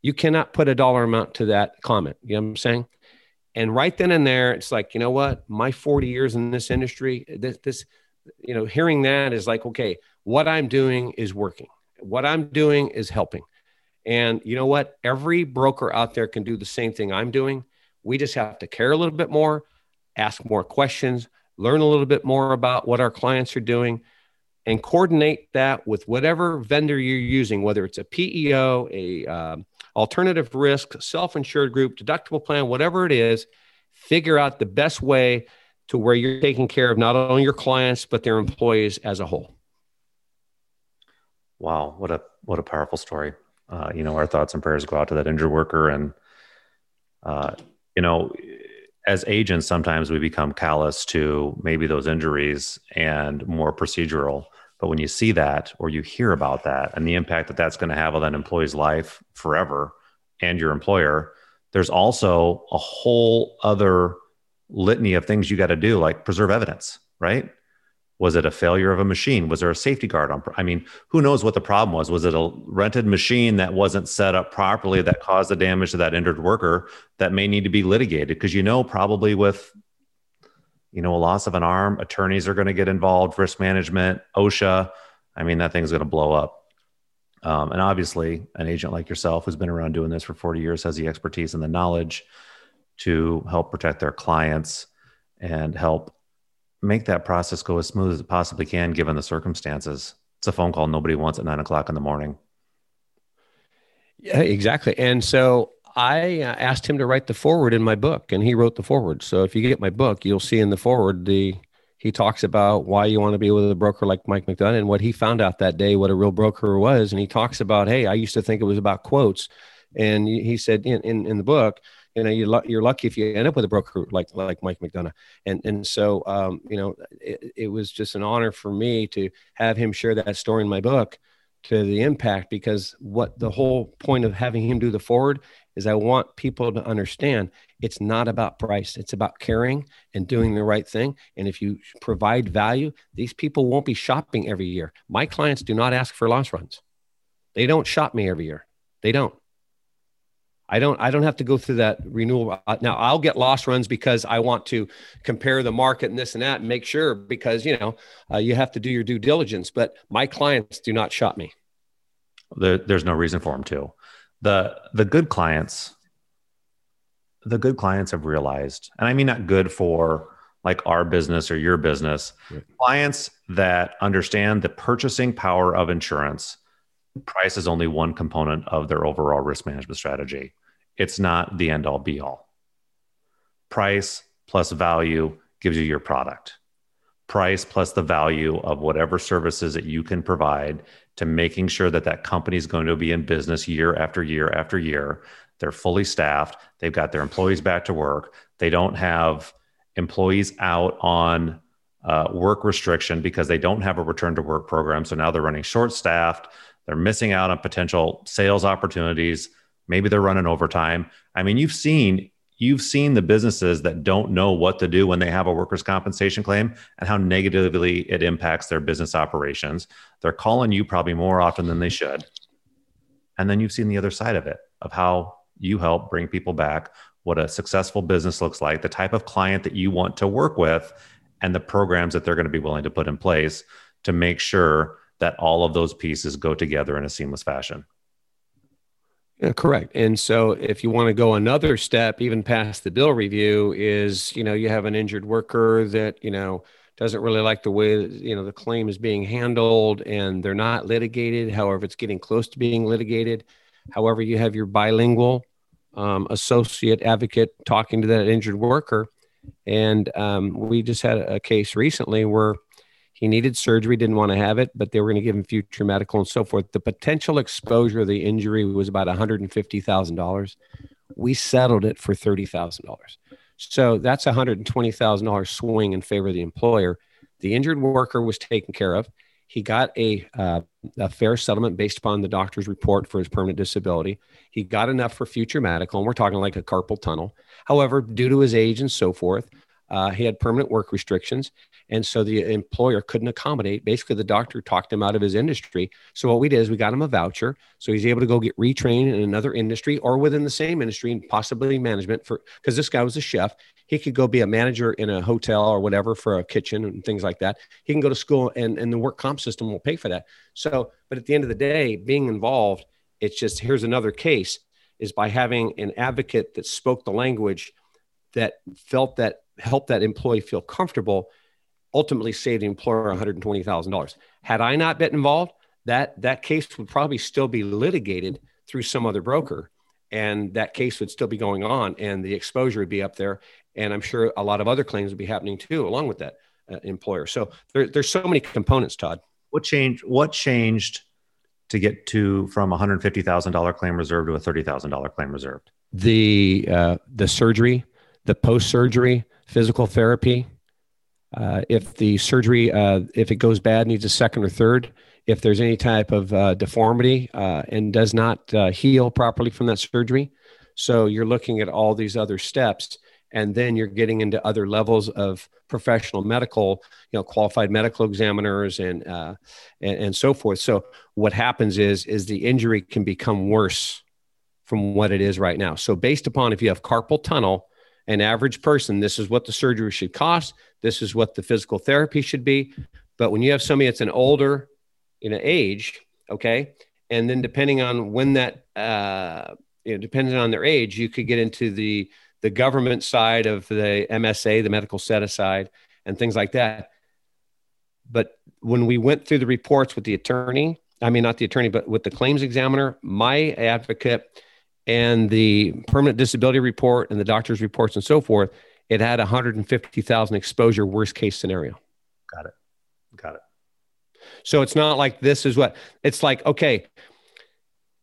You cannot put a dollar amount to that comment. You know what I'm saying? And right then and there, it's like, you know what? My 40 years in this industry, this, this you know, hearing that is like, okay, what I'm doing is working. What I'm doing is helping. And you know what? Every broker out there can do the same thing I'm doing. We just have to care a little bit more, ask more questions, learn a little bit more about what our clients are doing, and coordinate that with whatever vendor you're using, whether it's a PEO, a um, alternative risk, self-insured group, deductible plan, whatever it is. Figure out the best way to where you're taking care of not only your clients but their employees as a whole. Wow, what a what a powerful story. Uh, you know, our thoughts and prayers go out to that injured worker, and uh, you know, as agents, sometimes we become callous to maybe those injuries and more procedural. But when you see that or you hear about that and the impact that that's going to have on that employee's life forever and your employer, there's also a whole other litany of things you got to do, like preserve evidence, right? Was it a failure of a machine? Was there a safety guard on? I mean, who knows what the problem was? Was it a rented machine that wasn't set up properly that caused the damage to that injured worker that may need to be litigated? Because you know, probably with you know a loss of an arm, attorneys are going to get involved, risk management, OSHA. I mean, that thing's going to blow up. Um, and obviously, an agent like yourself who's been around doing this for 40 years has the expertise and the knowledge to help protect their clients and help make that process go as smooth as it possibly can given the circumstances. It's a phone call nobody wants at nine o'clock in the morning. Yeah, exactly. And so I uh, asked him to write the forward in my book, and he wrote the forward. So if you get my book, you'll see in the forward the he talks about why you want to be with a broker like Mike McDonough and what he found out that day, what a real broker was. And he talks about, hey, I used to think it was about quotes, and he said in in, in the book you know you're, you're lucky if you end up with a broker like like Mike McDonough. And and so um, you know it, it, was just an honor for me to have him share that story in my book to the impact because what the whole point of having him do the forward is I want people to understand it's not about price it's about caring and doing the right thing. And if you provide value these people won't be shopping every year. My clients do not ask for loss runs. They don't shop me every year. They don't I don't I don't have to go through that renewal. Uh, now I'll get loss runs because I want to compare the market and this and that and make sure because you know uh, you have to do your due diligence. But my clients do not shop me. There, there's no reason for them to. the The good clients, the good clients have realized, and I mean not good for like our business or your business, right. clients that understand the purchasing power of insurance. Price is only one component of their overall risk management strategy it's not the end all be all. Price plus value gives you your product. Price plus the value of whatever services that you can provide to making sure that that company is going to be in business year after year after year. They're fully staffed. They've got their employees back to work. They don't have employees out on uh, work restriction because they don't have a return to work program. So now they're running short staffed. They're missing out on potential sales opportunities. Maybe they're running overtime. I mean you've seen you've seen the businesses that don't know what to do when they have a workers compensation claim and how negatively it impacts their business operations. They're calling you probably more often than they should. And then you've seen the other side of it of how you help bring people back what a successful business looks like the type of client that you want to work with and the programs that they're going to be willing to put in place to make sure that all of those pieces go together in a seamless fashion yeah, correct. And so if you want to go another step, even past the bill review, is you know, you have an injured worker that, you know, doesn't really like the way you know the claim is being handled and they're not litigated. However, it's getting close to being litigated. However, you have your bilingual um, associate advocate talking to that injured worker. And um, we just had a case recently where he needed surgery, didn't want to have it, but they were going to give him future medical and so forth. The potential exposure of the injury was about $150,000. We settled it for $30,000. So that's a $120,000 swing in favor of the employer. The injured worker was taken care of. He got a, uh, a fair settlement based upon the doctor's report for his permanent disability. He got enough for future medical, and we're talking like a carpal tunnel. However, due to his age and so forth, uh, he had permanent work restrictions. And so the employer couldn't accommodate. Basically, the doctor talked him out of his industry. So what we did is we got him a voucher. So he's able to go get retrained in another industry or within the same industry and possibly management for because this guy was a chef. He could go be a manager in a hotel or whatever for a kitchen and things like that. He can go to school and, and the work comp system will pay for that. So, but at the end of the day, being involved, it's just here's another case is by having an advocate that spoke the language that felt that help that employee feel comfortable ultimately save the employer $120,000. Had I not been involved, that that case would probably still be litigated through some other broker and that case would still be going on and the exposure would be up there and i'm sure a lot of other claims would be happening too along with that uh, employer. So there, there's so many components todd. What changed what changed to get to from $150000 claim reserve to a $30000 claim reserved the uh, the surgery the post surgery physical therapy. Uh, if the surgery, uh, if it goes bad, needs a second or third. If there's any type of uh, deformity uh, and does not uh, heal properly from that surgery, so you're looking at all these other steps, and then you're getting into other levels of professional medical, you know, qualified medical examiners and uh, and, and so forth. So what happens is is the injury can become worse from what it is right now. So based upon if you have carpal tunnel an average person, this is what the surgery should cost. This is what the physical therapy should be. But when you have somebody that's an older in an age, okay, and then depending on when that, uh, you know, depending on their age, you could get into the the government side of the MSA, the medical set aside, and things like that. But when we went through the reports with the attorney, I mean, not the attorney, but with the claims examiner, my advocate and the permanent disability report and the doctor's reports and so forth, it had 150,000 exposure worst case scenario. Got it. Got it. So it's not like this is what it's like. Okay.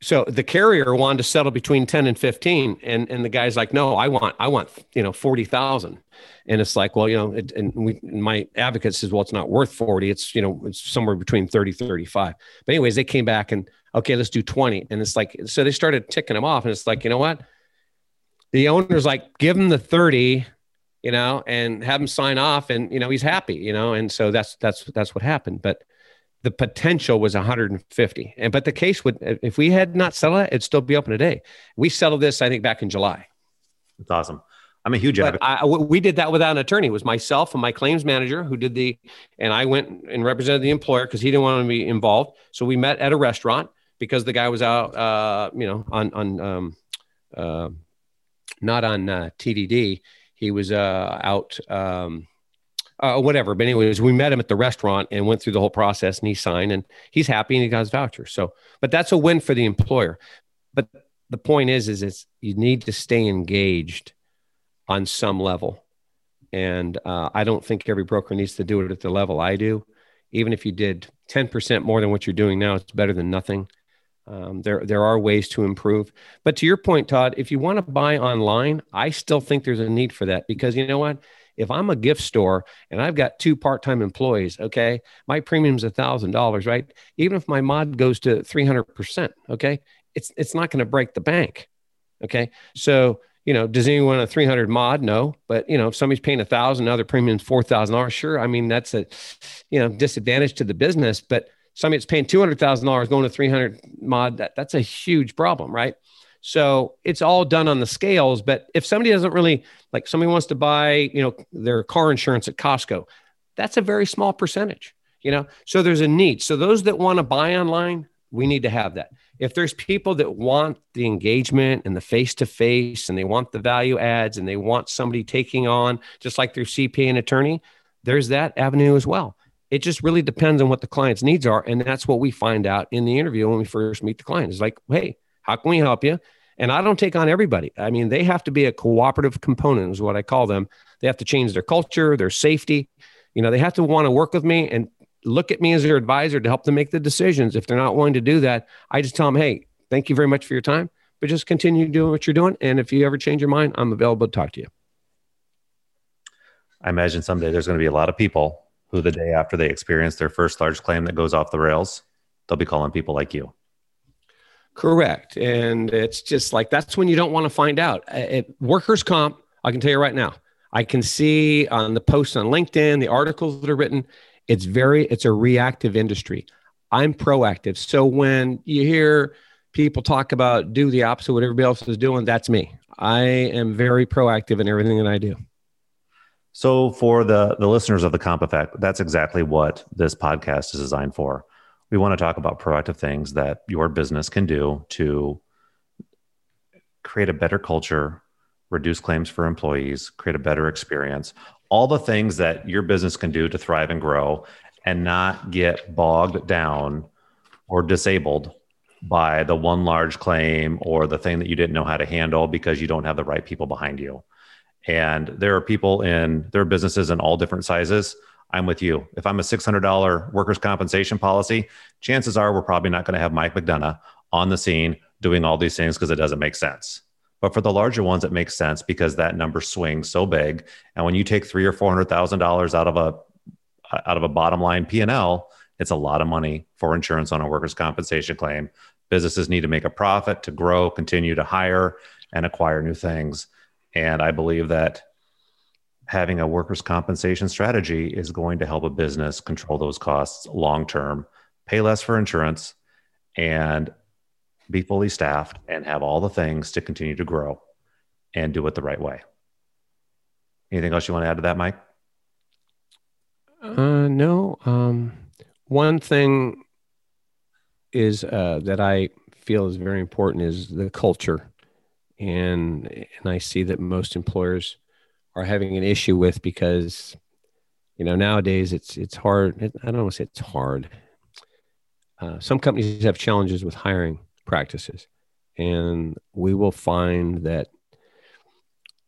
So the carrier wanted to settle between 10 and 15 and, and the guy's like, no, I want, I want, you know, 40,000. And it's like, well, you know, it, and we, my advocate says, well, it's not worth 40. It's, you know, it's somewhere between 30, 35. But anyways, they came back and okay, let's do 20. And it's like, so they started ticking them off. And it's like, you know what? The owner's like, give him the 30, you know, and have him sign off. And, you know, he's happy, you know. And so that's, that's, that's what happened. But the potential was 150. And, but the case would, if we had not settled it, it'd still be open today. We settled this, I think, back in July. That's awesome. I'm a huge but I, we did that without an attorney. It was myself and my claims manager who did the, and I went and represented the employer because he didn't want to be involved. So we met at a restaurant because the guy was out, uh, you know, on on um, uh, not on uh, TDD. He was uh, out, um, uh, whatever. But anyways, we met him at the restaurant and went through the whole process, and he signed, and he's happy, and he got his voucher. So, but that's a win for the employer. But the point is, is it's you need to stay engaged on some level, and uh, I don't think every broker needs to do it at the level I do. Even if you did 10% more than what you're doing now, it's better than nothing. Um, there, there are ways to improve. But to your point, Todd, if you want to buy online, I still think there's a need for that because you know what? If I'm a gift store and I've got two part-time employees, okay, my premium's a thousand dollars, right? Even if my mod goes to 300%, okay, it's, it's not going to break the bank. Okay. So, you know, does anyone want a 300 mod? No, but you know, if somebody's paying a thousand, now their premium's $4,000. Sure. I mean, that's a, you know, disadvantage to the business, but somebody that's paying $200,000 going to 300 mod, that, that's a huge problem, right? So it's all done on the scales. But if somebody doesn't really like somebody wants to buy, you know, their car insurance at Costco, that's a very small percentage, you know. So there's a need. So those that want to buy online, we need to have that. If there's people that want the engagement and the face to face and they want the value adds and they want somebody taking on just like their CPA and attorney, there's that avenue as well. It just really depends on what the client's needs are. And that's what we find out in the interview when we first meet the client. It's like, hey, how can we help you? And I don't take on everybody. I mean, they have to be a cooperative component, is what I call them. They have to change their culture, their safety. You know, they have to want to work with me and look at me as their advisor to help them make the decisions. If they're not willing to do that, I just tell them, hey, thank you very much for your time, but just continue doing what you're doing. And if you ever change your mind, I'm available to talk to you. I imagine someday there's going to be a lot of people who, the day after they experience their first large claim that goes off the rails, they'll be calling people like you. Correct. And it's just like that's when you don't want to find out. It, workers' comp, I can tell you right now, I can see on the posts on LinkedIn, the articles that are written, it's very, it's a reactive industry. I'm proactive. So when you hear people talk about do the opposite of what everybody else is doing, that's me. I am very proactive in everything that I do. So for the the listeners of the Comp Effect, that's exactly what this podcast is designed for. We want to talk about proactive things that your business can do to create a better culture, reduce claims for employees, create a better experience, all the things that your business can do to thrive and grow and not get bogged down or disabled by the one large claim or the thing that you didn't know how to handle because you don't have the right people behind you. And there are people in there are businesses in all different sizes. I'm with you. If I'm a $600 workers' compensation policy, chances are we're probably not going to have Mike McDonough on the scene doing all these things because it doesn't make sense. But for the larger ones, it makes sense because that number swings so big. And when you take three or four hundred thousand dollars out of a out of a bottom line P and L, it's a lot of money for insurance on a workers' compensation claim. Businesses need to make a profit to grow, continue to hire, and acquire new things. And I believe that having a workers' compensation strategy is going to help a business control those costs long term, pay less for insurance, and be fully staffed and have all the things to continue to grow and do it the right way. Anything else you want to add to that, Mike? Uh, no. Um, one thing is uh, that I feel is very important is the culture, and and I see that most employers are having an issue with because you know nowadays it's it's hard. I don't want to say it's hard. Uh, some companies have challenges with hiring practices. And we will find that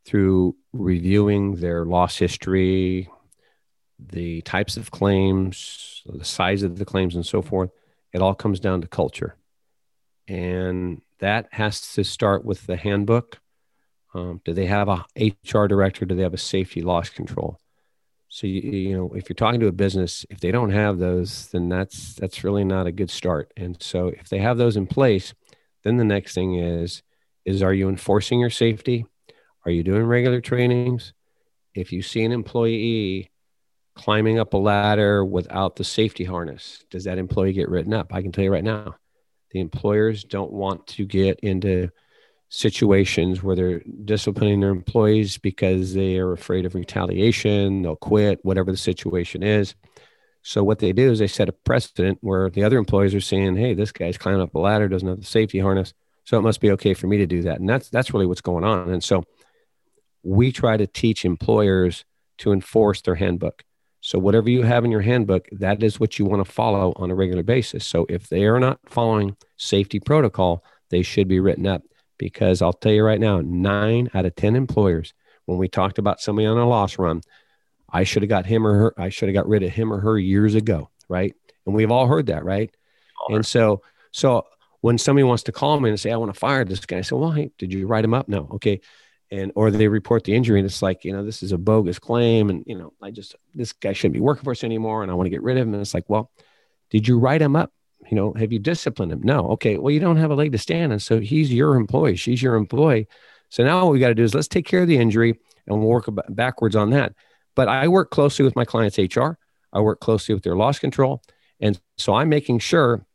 through reviewing their loss history, the types of claims, the size of the claims, and so forth, it all comes down to culture. And that has to start with the handbook. Um, do they have a HR director? Do they have a safety loss control? So you, you know, if you're talking to a business, if they don't have those, then that's that's really not a good start. And so if they have those in place, then the next thing is is are you enforcing your safety? Are you doing regular trainings? If you see an employee climbing up a ladder without the safety harness, does that employee get written up? I can tell you right now, the employers don't want to get into situations where they're disciplining their employees because they are afraid of retaliation, they'll quit, whatever the situation is. So what they do is they set a precedent where the other employees are saying, "Hey, this guy's climbing up a ladder, doesn't have the safety harness, so it must be okay for me to do that." And that's that's really what's going on. And so we try to teach employers to enforce their handbook. So whatever you have in your handbook, that is what you want to follow on a regular basis. So if they are not following safety protocol, they should be written up because I'll tell you right now, nine out of 10 employers, when we talked about somebody on a loss run, I should have got him or her, I should have got rid of him or her years ago. Right. And we've all heard that. Right. All and so, so when somebody wants to call me and say, I want to fire this guy, I say, well, hey, did you write him up? No. Okay. And, or they report the injury and it's like, you know, this is a bogus claim. And, you know, I just, this guy shouldn't be working for us anymore. And I want to get rid of him. And it's like, well, did you write him up? You know, have you disciplined him? No. Okay. Well, you don't have a leg to stand on. So he's your employee. She's your employee. So now what we got to do is let's take care of the injury and we'll work backwards on that. But I work closely with my client's HR. I work closely with their loss control. And so I'm making sure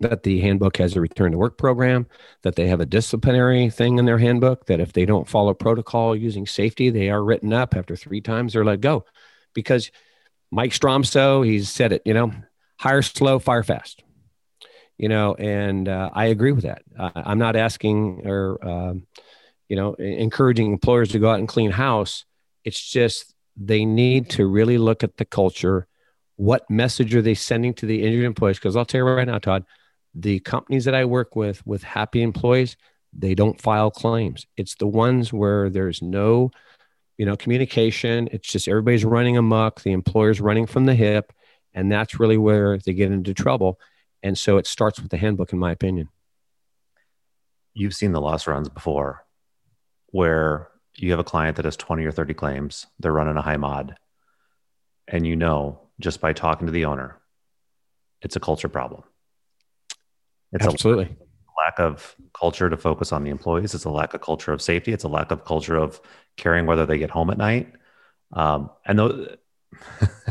that the handbook has a return to work program, that they have a disciplinary thing in their handbook, that if they don't follow protocol using safety, they are written up after three times they're let go. Because Mike Stromsoe, he's said it, you know, hire slow, fire fast. You know, and uh, I agree with that. Uh, I'm not asking or, um, you know, encouraging employers to go out and clean house. It's just they need to really look at the culture. What message are they sending to the injured employees? Because I'll tell you right now, Todd, the companies that I work with with happy employees, they don't file claims. It's the ones where there's no, you know, communication. It's just everybody's running amok. The employer's running from the hip, and that's really where they get into trouble. And so it starts with the handbook, in my opinion. You've seen the loss runs before, where you have a client that has 20 or 30 claims. They're running a high mod, and you know just by talking to the owner, it's a culture problem it's Absolutely. a lack of culture to focus on the employees. It's a lack of culture of safety. It's a lack of culture of caring whether they get home at night. Um, and those,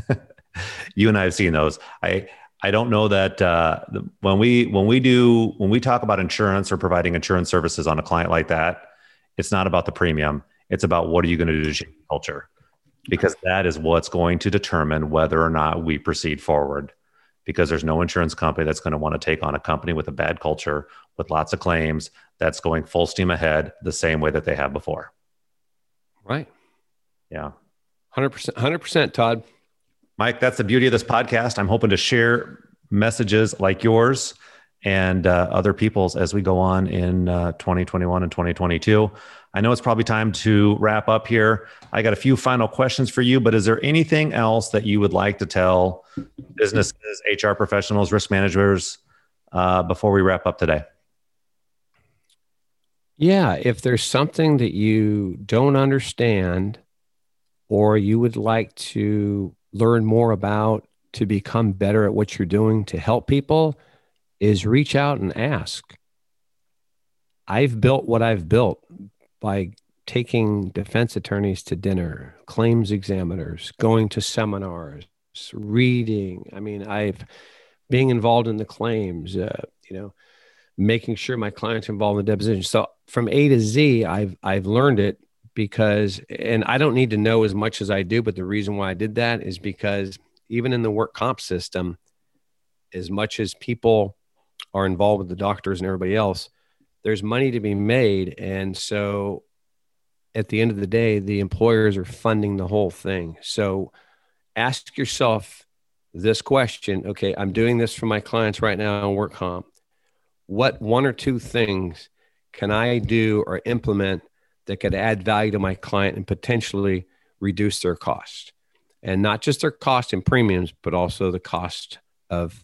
<laughs> you and I have seen those. I I don't know that uh, when we when we do when we talk about insurance or providing insurance services on a client like that, it's not about the premium. It's about what are you going to do to change culture, because that is what's going to determine whether or not we proceed forward because there's no insurance company that's going to want to take on a company with a bad culture with lots of claims that's going full steam ahead the same way that they have before. Right. Yeah. 100%. 100%, Todd. Mike, that's the beauty of this podcast. I'm hoping to share messages like yours and uh, other people's as we go on in uh, 2021 and 2022. I know it's probably time to wrap up here. I got a few final questions for you, but is there anything else that you would like to tell businesses, HR professionals, risk managers uh, before we wrap up today? Yeah, if there's something that you don't understand or you would like to learn more about to become better at what you're doing to help people, is reach out and ask. I've built what I've built by taking defense attorneys to dinner, claims examiners, going to seminars, reading. I mean, I've being involved in the claims, uh, you know, making sure my clients are involved in the deposition. So from A to Z, I've I've learned it because, and I don't need to know as much as I do, but the reason why I did that is because even in the work comp system, as much as people are involved with the doctors and everybody else, there's money to be made. And so at the end of the day, the employers are funding the whole thing. So ask yourself this question okay, I'm doing this for my clients right now on work comp. What one or two things can I do or implement that could add value to my client and potentially reduce their cost? And not just their cost in premiums, but also the cost of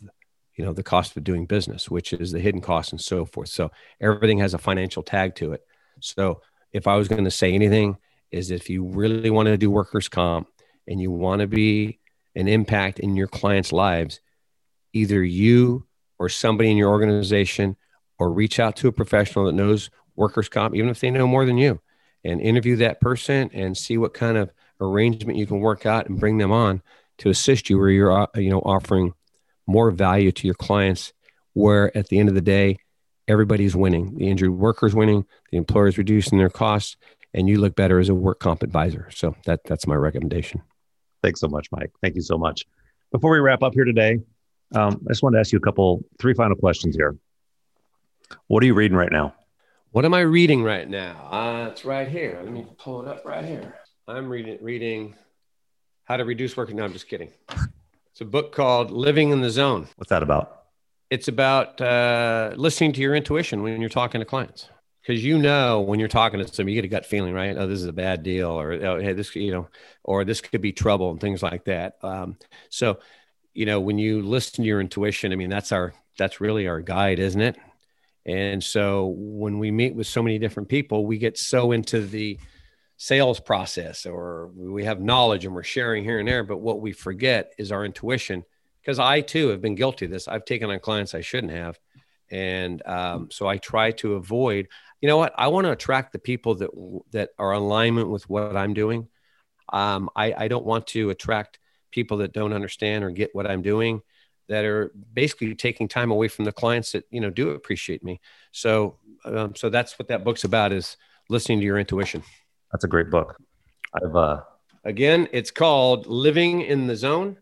you know the cost of doing business which is the hidden costs and so forth so everything has a financial tag to it so if i was going to say anything is if you really want to do workers comp and you want to be an impact in your clients lives either you or somebody in your organization or reach out to a professional that knows workers comp even if they know more than you and interview that person and see what kind of arrangement you can work out and bring them on to assist you where you're uh, you know offering more value to your clients where at the end of the day everybody's winning. The injured workers winning the employers reducing their costs and you look better as a work comp advisor. So that that's my recommendation. Thanks so much mike. Thank you so much. Before we wrap up here today um, i just wanted to ask you a couple three final questions here. What are you reading right now what am i reading right now uh, it's right here let me pull it up right here i'm reading reading how to reduce work no i'm just kidding it's a book called Living in the Zone. What's that about? It's about uh, listening to your intuition when you're talking to clients. Because you know when you're talking to somebody, you get a gut feeling, right? Oh, this is a bad deal, or oh, hey, this, you know, or this could be trouble and things like that. Um, so, you know, when you listen to your intuition, I mean, that's our that's really our guide, isn't it? And so when we meet with so many different people, we get so into the sales process or we have knowledge and we're sharing here and there but what we forget is our intuition. Because i too have been guilty of this. I've taken on clients i shouldn't have. And um, so i try to avoid you know what? I want to attract the people that that are alignment with what i'm doing. Um, I, I don't want to attract people that don't understand or get what i'm doing that are basically taking time away from the clients that you know do appreciate me. So um, so that's what that book's about is listening to your intuition. That's a great book. I've uh again, it's called Living in the Zone,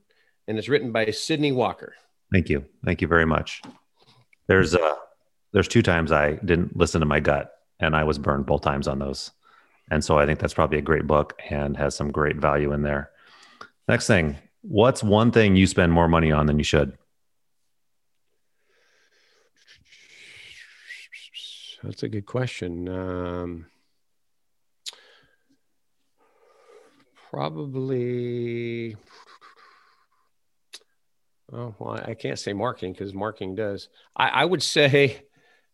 and it's written by Sydney Walker. Thank you. Thank you very much. There's uh there's two times I didn't listen to my gut and I was burned both times on those. And so I think that's probably a great book and has some great value in there. Next thing, what's one thing you spend more money on than you should? That's a good question. Um, probably. Oh, well, I can't say marketing because marketing does. I, I would say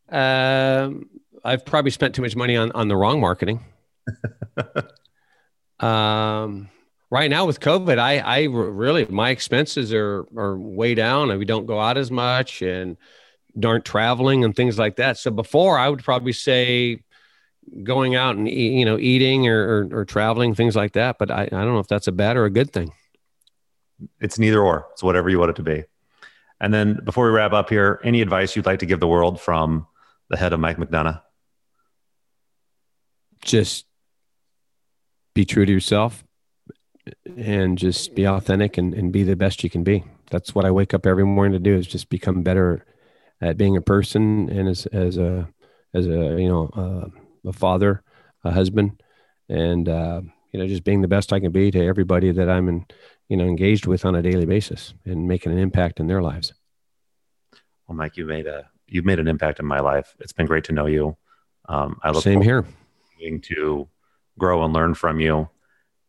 um, I've probably spent too much money on on the wrong marketing. <laughs> um, right now with COVID, I I really my expenses are are way down, and we don't go out as much, and aren't traveling and things like that. So before, I would probably say going out and you know eating or, or, or traveling things like that. But I I don't know if that's a bad or a good thing. It's neither or. It's whatever you want it to be. And then before we wrap up here, any advice you'd like to give the world from the head of Mike McDonough? Just be true to yourself and just be authentic and, and be the best you can be. That's what I wake up every morning to do is just become better at being a person and as, as a, as a, you know, uh, a father, a husband, and, uh, you know, just being the best I can be to everybody that I'm in, you know, engaged with on a daily basis and making an impact in their lives. Well, Mike, you made a, you've made an impact in my life. It's been great to know you. Um, I look same here to grow and learn from you.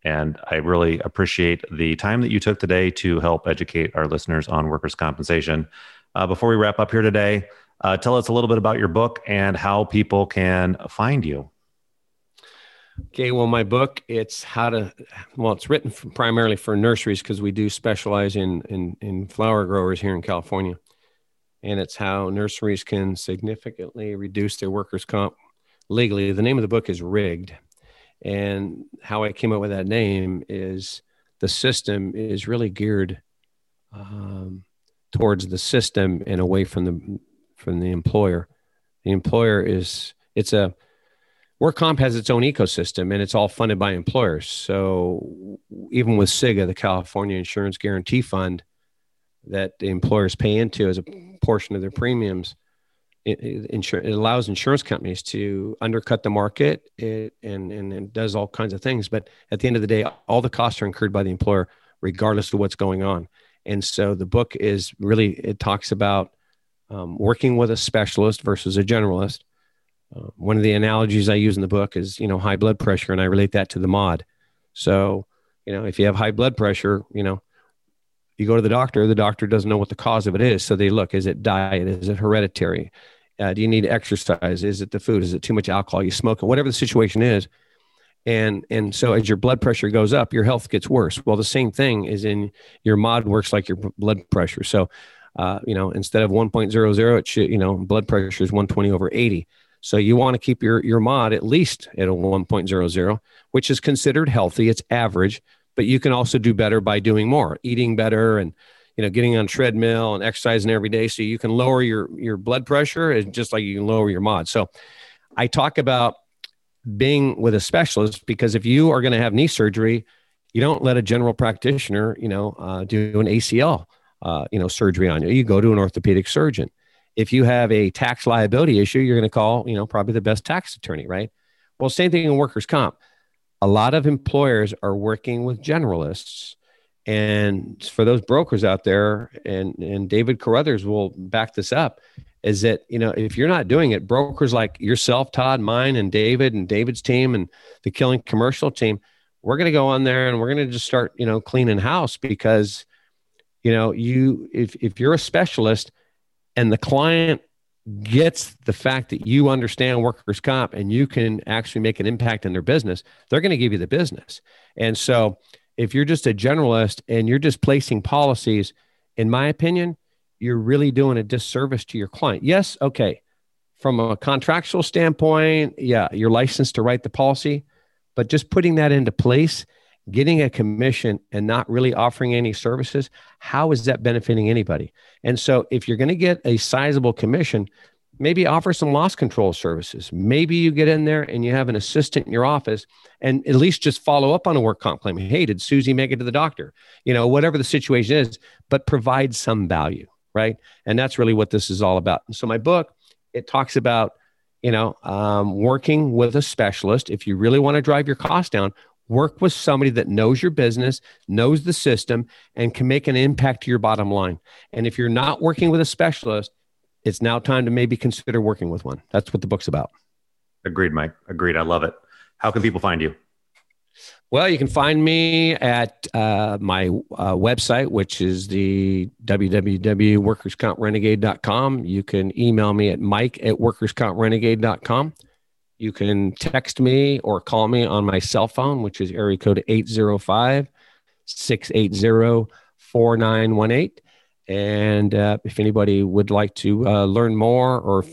And I really appreciate the time that you took today to help educate our listeners on workers' compensation. Uh, before we wrap up here today, uh, tell us a little bit about your book and how people can find you. Okay, well, my book it's how to well, it's written primarily for nurseries because we do specialize in, in in flower growers here in California, and it's how nurseries can significantly reduce their workers' comp legally. The name of the book is Rigged, and how I came up with that name is the system is really geared um, towards the system and away from the from the employer. The employer is it's a work comp has its own ecosystem and it's all funded by employers. So even with CIGA, the California Insurance Guarantee Fund, that the employers pay into as a portion of their premiums, it, it, allows insurance companies to undercut the market and, and, and does all kinds of things. But at the end of the day, all the costs are incurred by the employer, regardless of what's going on. And so the book is really, it talks about um, working with a specialist versus a generalist. Uh, one of the analogies I use in the book is, you know, high blood pressure, and I relate that to the mod. So, you know, if you have high blood pressure, you know, you go to the doctor, the doctor doesn't know what the cause of it is. So they look, is it diet? Is it hereditary? Uh, do you need exercise? Is it the food? Is it too much alcohol? You smoke? Whatever the situation is. And, and so as your blood pressure goes up, your health gets worse. Well, the same thing is in your mod works like your blood pressure. So, uh, you know, instead of 1.00, it should, you know, blood pressure is 120 over 80. So you want to keep your, your mod at least at a 1.00, which is considered healthy. It's average, but you can also do better by doing more, eating better and, you know, getting on treadmill and exercising every day. So you can lower your, your blood pressure and just like you can lower your mod. So I talk about being with a specialist because if you are going to have knee surgery, you don't let a general practitioner, you know, uh, do an ACL, uh, you know, surgery on you. You go to an orthopedic surgeon. If you have a tax liability issue, you're going to call, you know, probably the best tax attorney, right? Well, same thing in workers' comp. A lot of employers are working with generalists and for those brokers out there, and and David Carruthers will back this up, is that you know if you're not doing it, brokers like yourself, Todd, mine, and David, and David's team, and the Killing Commercial team, we're going to go on there and we're going to just start you know cleaning house because you know you if if you're a specialist and the client gets the fact that you understand workers comp and you can actually make an impact in their business they're going to give you the business. And so if you're just a generalist and you're just placing policies, in my opinion, you're really doing a disservice to your client. Yes, okay. From a contractual standpoint, yeah, you're licensed to write the policy, but just putting that into place getting a commission and not really offering any services, how is that benefiting anybody? And so if you're going to get a sizable commission, maybe offer some loss control services. Maybe you get in there and you have an assistant in your office and at least just follow up on a work comp claim. Hey, did Susie make it to the doctor? You know, whatever the situation is, but provide some value, right? And that's really what this is all about. And so my book, it talks about, you know, um, working with a specialist. If you really want to drive your cost down, work with somebody that knows your business, knows the system, and can make an impact to your bottom line. And if you're not working with a specialist, it's now time to maybe consider working with one. That's what the book's about. Agreed, Mike. Agreed. I love it. How can people find you? Well, you can find me at uh, my uh, website, which is the www.workerscomprenegade.com. You can email me at mike at workerscomprenegade.com. You can text me or call me on my cell phone, which is area code 805 680 4918. And uh, if anybody would like to uh, learn more or,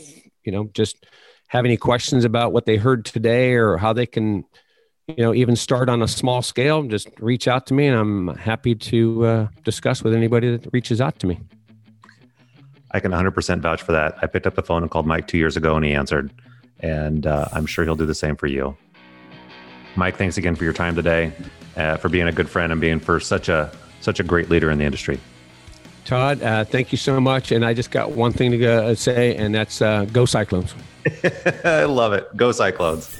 you know, just have any questions about what they heard today or how they can, you know, even start on a small scale, just reach out to me and I'm happy to uh, discuss with anybody that reaches out to me. I can 100% vouch for that. I picked up the phone and called Mike two years ago and he answered. And uh, I'm sure he'll do the same for you. Mike, thanks again for your time today, uh, for being a good friend and being for such a such a great leader in the industry. Todd, uh, thank you so much. And I just got one thing to go, uh, say, and that's uh, go Cyclones. <laughs> I love it. Go Cyclones.